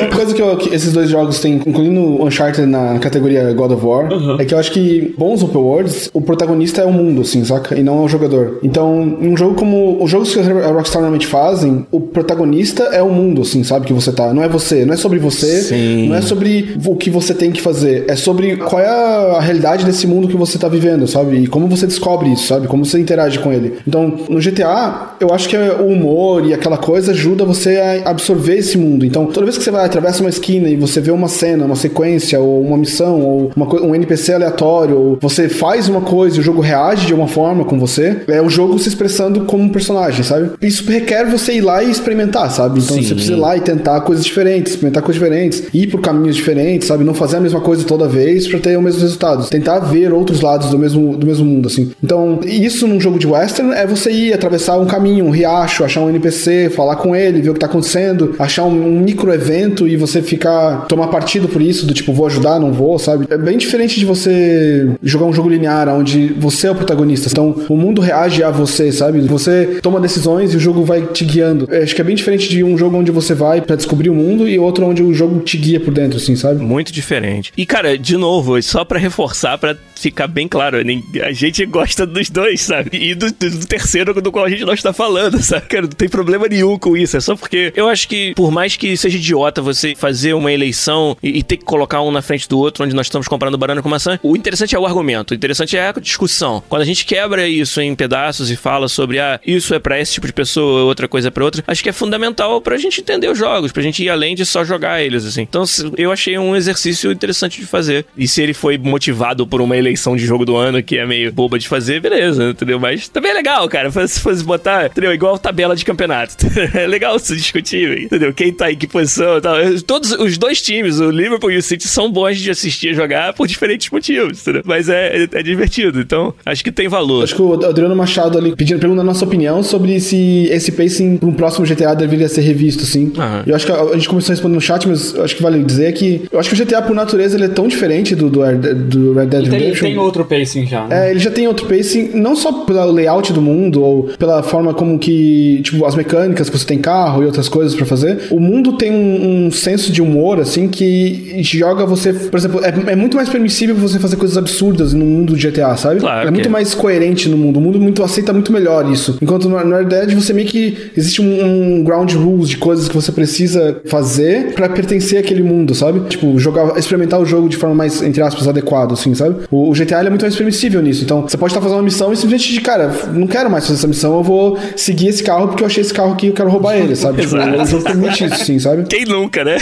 Uma coisa que, eu- que esses dois jogos têm, incluindo o Uncharted na categoria God of War, é que eu acho que bons open worlds, o protagonista é o mundo, assim, saca? E não é o jogador. Então, um jogo como. Os jogos que a Rockstar normalmente faz fazem, o protagonista é o mundo, assim, sabe? Que você tá. Não é você, não é sobre você, Sim. não é sobre o que você tem que fazer. É sobre qual é a realidade desse mundo que você tá vivendo, sabe? E como você descobre isso, sabe? Como você interage com ele. Então, no GTA, eu acho que é o humor e aquela coisa ajuda você a absorver esse mundo. Então, toda vez que você vai atravessa uma esquina e você vê uma cena, uma sequência, ou uma missão, ou uma um NPC aleatório, ou você faz uma coisa e o jogo reage de uma forma com você, é o jogo se expressando como um personagem, sabe? Isso requer você ir lá e experimentar, sabe? Então Sim. você precisa ir lá e tentar coisas diferentes, experimentar coisas diferentes, ir por caminhos diferentes, sabe? Não fazer a mesma coisa toda vez pra ter os mesmos resultados. Tentar ver outros lados do mesmo, do mesmo mundo, assim. Então, isso num jogo de western é você ir atravessar um caminho, um riacho, achar um NPC, falar com ele, ver o que tá acontecendo, achar um, um micro evento e você ficar tomar partido por isso, do tipo, vou ajudar, não vou, sabe? É bem diferente de você jogar um jogo linear onde você é o protagonista. Então, o mundo reage a você, sabe? Você toma decisões e o jogo vai te guiando. Eu acho que é bem diferente de um jogo onde você vai pra descobrir o mundo e outro onde o jogo te guia por dentro, assim, sabe? Muito diferente. E, cara, de novo, só pra reforçar, pra ficar bem claro, a gente gosta dos dois, sabe? E do, do- terceiro do qual a gente não está falando, sabe? Cara, não tem problema nenhum com isso. É só porque eu acho que, por mais que seja idiota você fazer uma eleição e, e ter que colocar um na frente do outro, onde nós estamos comparando banana com maçã, o interessante é o argumento, o interessante é a discussão. Quando a gente quebra isso em pedaços e fala sobre, ah, isso é pra esse tipo de pessoa, outra coisa é pra outra, acho que é fundamental pra gente entender os jogos, pra gente ir além de só jogar eles, assim. Então, eu achei um exercício interessante de fazer. E se ele foi motivado por uma eleição de jogo do ano, que é meio boba de fazer, beleza, entendeu? Mas também é legal, cara, se fosse botar, entendeu? Igual tabela de campeonato. <laughs> é legal se discutir, entendeu? Quem tá em que posição e tal. Todos os dois times, o Liverpool e o City, são bons de assistir jogar por diferentes motivos, entendeu? Mas é, é, é divertido, então acho que tem valor. Acho que o Adriano Machado ali pedindo, perguntando a nossa opinião sobre se esse pacing para um próximo GTA deveria ser revisto, sim. Aham. Eu acho que a, a gente começou a responder no chat, mas acho que vale dizer que eu acho que o GTA por natureza ele é tão diferente do, do, Red- do Red Dead Ele tem, Redemption. tem outro pacing já, né? É, ele já tem outro pacing, não só pelo layout do mundo, ou pela forma como que, tipo, as mecânicas que você tem carro e outras coisas pra fazer. O mundo tem um, um senso de humor, assim, que joga você, por exemplo, é, é muito mais permissível você fazer coisas absurdas no mundo do GTA, sabe? Claro é que muito é. mais coerente no mundo. O mundo muito aceita muito melhor isso. Enquanto no no Red Dead você meio que existe um, um ground rules de coisas que você precisa fazer pra pertencer àquele mundo, sabe? Tipo, jogar, experimentar o jogo de forma mais, entre aspas, adequada, assim, sabe? O, o GTA ele é muito mais permissível nisso. Então, você pode estar fazendo uma missão e simplesmente de, cara, não quero mais fazer essa missão, eu vou seguir esse carro porque eu achei esse carro aqui e eu quero roubar ele, sabe? tipo, o jogo permite isso, sim, sabe? Quem nunca, né?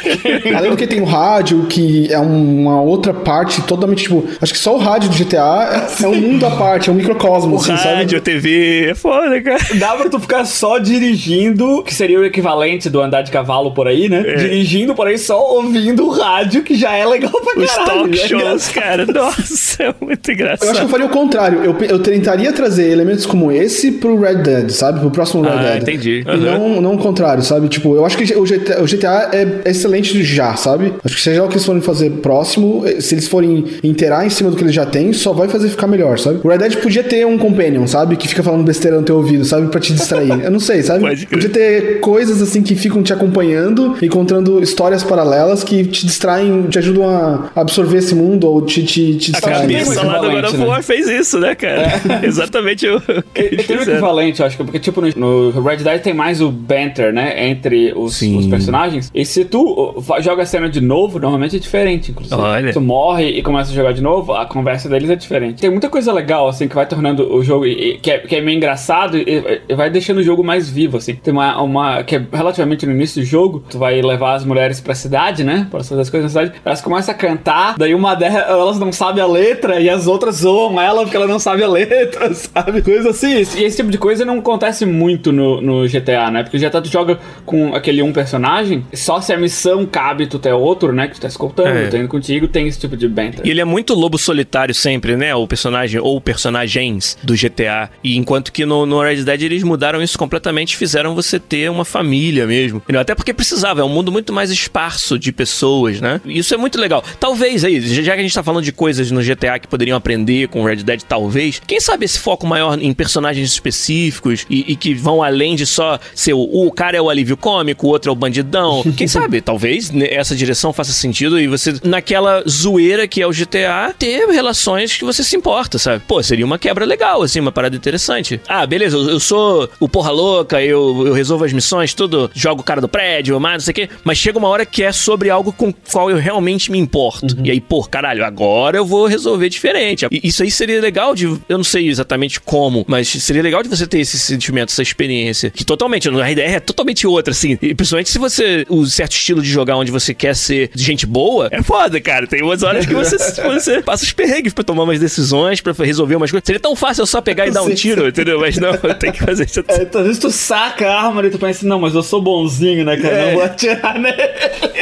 <laughs> Além do que tem o rádio, que é uma outra parte totalmente, tipo, acho que só o rádio do GTA é, é um mundo à parte, é um microcosmo, o assim, rádio, sabe? a TV, é foda, cara. Dá pra tu ficar só dirigindo, que seria o equivalente do andar de cavalo por aí, né? Dirigindo por aí só ouvindo o rádio, que já é legal pra Os caralho. talk É shows, engraçado. cara. Nossa, é muito Eu acho que eu engraçado. faria o contrário. Eu, eu tentaria trazer elementos como esse pro Red Dead, sabe? Pro próximo Red Ah, Dead. entendi. E Aham. não, não o contrário, sabe? Tipo, eu acho que o GTA, o GTA é excelente já, sabe? Acho que seja o que eles forem fazer próximo, eh, se eles forem inteirar em cima do que eles já têm, só vai fazer ficar melhor, sabe? O Red Dead podia ter um companion, sabe? Que fica falando besteira no teu ouvido, sabe? Pra te distrair. Eu não sei, sabe? Pode. Podia ter coisas assim que ficam te acompanhando, encontrando histórias paralelas que te distraem, te ajudam a absorver esse mundo ou te, te, te A cabeça lá do God of né? War fez isso, né, cara? <laughs> Exatamente o que Ele eles tem um equivalente, eu acho que porque, tipo, no, no Red Dead tem mais o banter, né? Entre os, os personagens. E se tu joga a cena de novo, normalmente é diferente, inclusive. Olha. Tu morre e começa a jogar de novo, a conversa deles é diferente. Tem muita coisa legal, assim, que vai tornando o jogo, e- e- que é, que é meio engraçado e, e vai deixando o jogo mais vivo, assim. Tem uma, uma, que é relativamente no início do jogo, tu vai levar as mulheres pra cidade, né? Pra fazer as coisas na cidade. Elas começam a cantar, daí uma delas, elas não sabe a letra e as outras zoam ela porque ela não sabe a letra, <laughs> sabe? Coisa assim. E esse tipo de coisa não acontece muito no, no GTA, né? Porque o GTA tu joga com aquele um personagem, só se a missão cabe tu ter outro, né? Que tu tá escoltando, É. tá indo contigo, tem esse tipo de banter. E ele é muito lobo solitário sempre, né? O personagem ou personagens do GTA. E enquanto que no, no Red Dead eles mudaram isso completamente e fizeram você ter uma família mesmo. Entendeu? Até porque precisava, é um mundo muito mais esparso de pessoas, né? Isso é muito legal. Talvez aí, já que a gente tá falando de coisas coisas no GTA que poderiam aprender com Red Dead, talvez. Quem sabe esse foco maior em personagens específicos e, e que vão além de só ser o, o, cara é o alívio cômico, o outro é o bandidão. <laughs> Quem sabe, talvez né, essa direção faça sentido e você, naquela zoeira que é o GTA, ter relações que você se importa, sabe? Pô, seria uma quebra legal, assim, uma parada interessante. Ah, beleza, eu, eu sou o porra louca, eu, eu resolvo as missões, tudo, jogo o cara do prédio, mas não sei o quê. Mas chega uma hora que é sobre algo com qual eu realmente me importo. Uhum. E aí, pô, caralho, agora eu vou resolver diferente. Isso aí seria legal de. Eu não sei exatamente como, mas seria legal de você ter esse sentimento, essa experiência. Que totalmente, no RDR é totalmente outra, assim. E principalmente se você. O certo estilo de jogar onde você quer ser gente boa, é foda, cara. Tem umas horas que você, <laughs> você passa os perrengues pra tomar umas decisões, pra resolver umas coisas. Seria tão fácil eu só pegar e dar um tiro, entendeu? Mas não, tem que fazer isso. É, às vezes tu saca a arma e tu pensa, não, mas eu sou bonzinho, né, cara? É. Não vou atirar nele.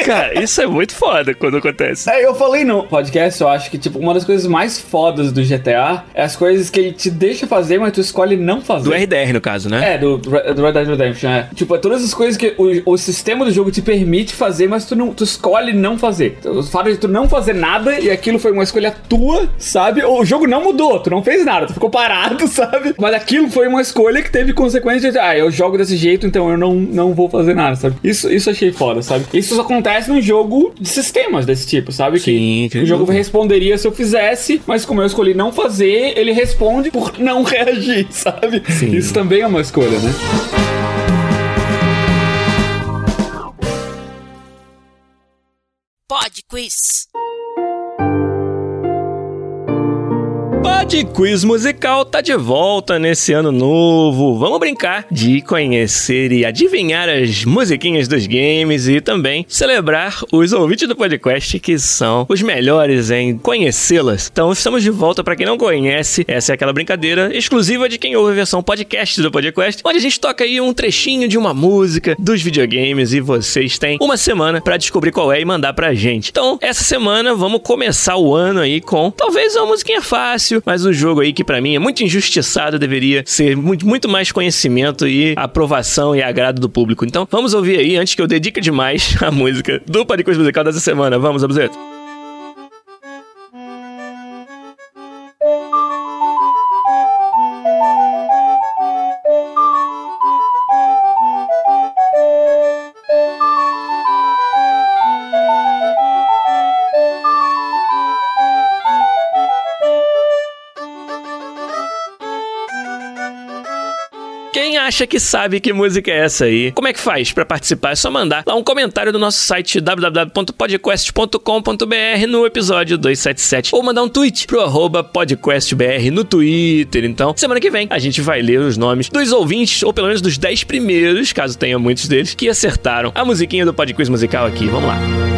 Cara, isso é muito foda quando acontece. É, eu falei no podcast, eu acho que, tipo, uma das coisas mais fodas do GTA é as coisas que ele te deixa fazer, mas tu escolhe não fazer. Do RDR, no caso, né? É, do, do Red Dead Redemption, é. Tipo, é todas as coisas que o, o sistema do jogo te permite fazer, mas tu, não, tu escolhe não fazer. O fato de tu não fazer nada e aquilo foi uma escolha tua, sabe? O jogo não mudou, tu não fez nada, tu ficou parado, <laughs> sabe? Mas aquilo foi uma escolha que teve consequência de, ah, eu jogo desse jeito, então eu não, não vou fazer nada, sabe? Isso, isso achei foda, sabe? Isso acontece num jogo de sistemas desse tipo, sabe? Sim, que o jogo responderia se eu fizesse, mas como eu escolhi não fazer, ele responde por não <laughs> reagir, sabe? Sim. Isso também é uma escolha, né? Pod Quiz. Pod Quiz Musical tá de volta nesse ano novo. Vamos brincar de conhecer e adivinhar as musiquinhas dos games e também celebrar os ouvintes do podcast que são os melhores em conhecê-las. Então estamos de volta para quem não conhece. Essa é aquela brincadeira exclusiva de quem ouve a versão podcast do podcast, onde a gente toca aí um trechinho de uma música dos videogames e vocês têm uma semana para descobrir qual é e mandar pra gente. Então, essa semana vamos começar o ano aí com talvez uma musiquinha fácil difícil, mas um jogo aí que para mim é muito injustiçado, deveria ser muito, muito mais conhecimento e aprovação e agrado do público. Então, vamos ouvir aí, antes que eu dedique demais <laughs> a música do Paricos Musical dessa semana. Vamos, Abuzeto? Acha que sabe que música é essa aí. Como é que faz para participar? É só mandar lá um comentário no nosso site www.podquest.com.br no episódio 277 ou mandar um tweet pro arroba podcastbr no Twitter. Então, semana que vem a gente vai ler os nomes dos ouvintes, ou pelo menos dos 10 primeiros, caso tenha muitos deles, que acertaram a musiquinha do Podquiz musical aqui. Vamos lá.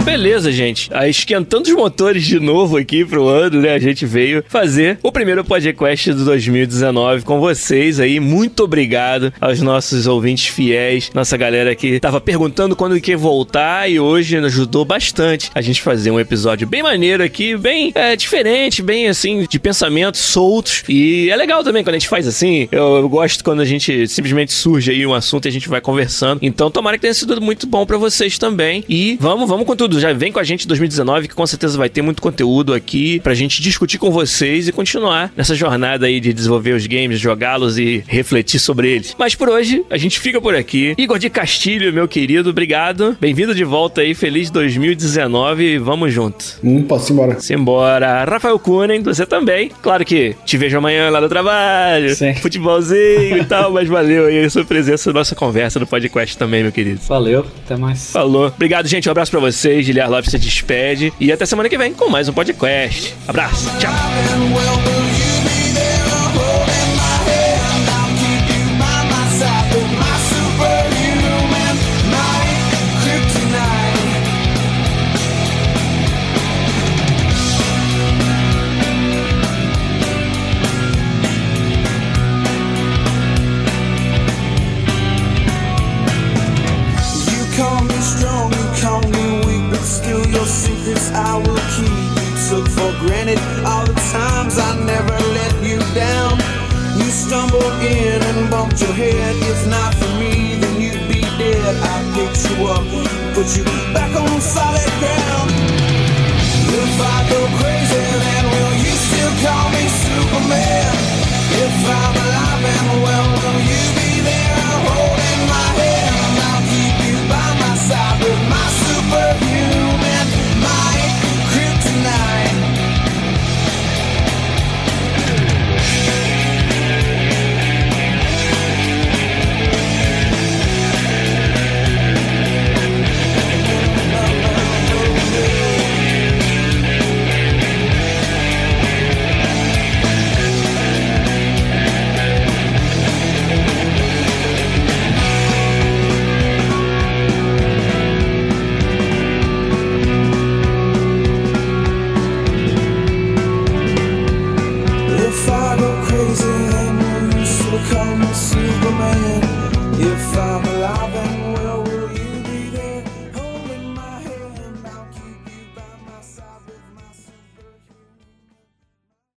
Então, beleza, gente. Esquentando os motores de novo aqui pro ano, né? A gente veio fazer o primeiro podcast do 2019 com vocês aí. Muito obrigado aos nossos ouvintes fiéis, nossa galera que tava perguntando quando que voltar e hoje ajudou bastante a gente fazer um episódio bem maneiro aqui, bem é, diferente, bem assim, de pensamentos soltos. E é legal também quando a gente faz assim. Eu, eu gosto quando a gente simplesmente surge aí um assunto e a gente vai conversando. Então, tomara que tenha sido muito bom para vocês também. E vamos, vamos com tudo tudo. Já vem com a gente em 2019, que com certeza vai ter muito conteúdo aqui pra gente discutir com vocês e continuar nessa jornada aí de desenvolver os games, jogá-los e refletir sobre eles. Mas por hoje, a gente fica por aqui. Igor de Castilho, meu querido, obrigado. Bem-vindo de volta aí, feliz 2019 vamos junto. Hum, posso ir embora. Simbora. Rafael Kunen, você também. Claro que te vejo amanhã lá no trabalho, Sim. futebolzinho e <laughs> tal, mas valeu aí a sua presença, nossa conversa no podcast também, meu querido. Valeu, até mais. Falou. Obrigado, gente. Um abraço pra vocês vocês. Giliar Lopes se despede. E até semana que vem com mais um podcast. Abraço. Tchau. granted all the times I never let you down. You stumbled in and bumped your head. If not for me, then you'd be dead. I picked you up, put you back on solid ground. If I go crazy, then will you still call me Superman? If I'm alive and well, will you be there holding my hand? I'll keep you by my side with my superhuman.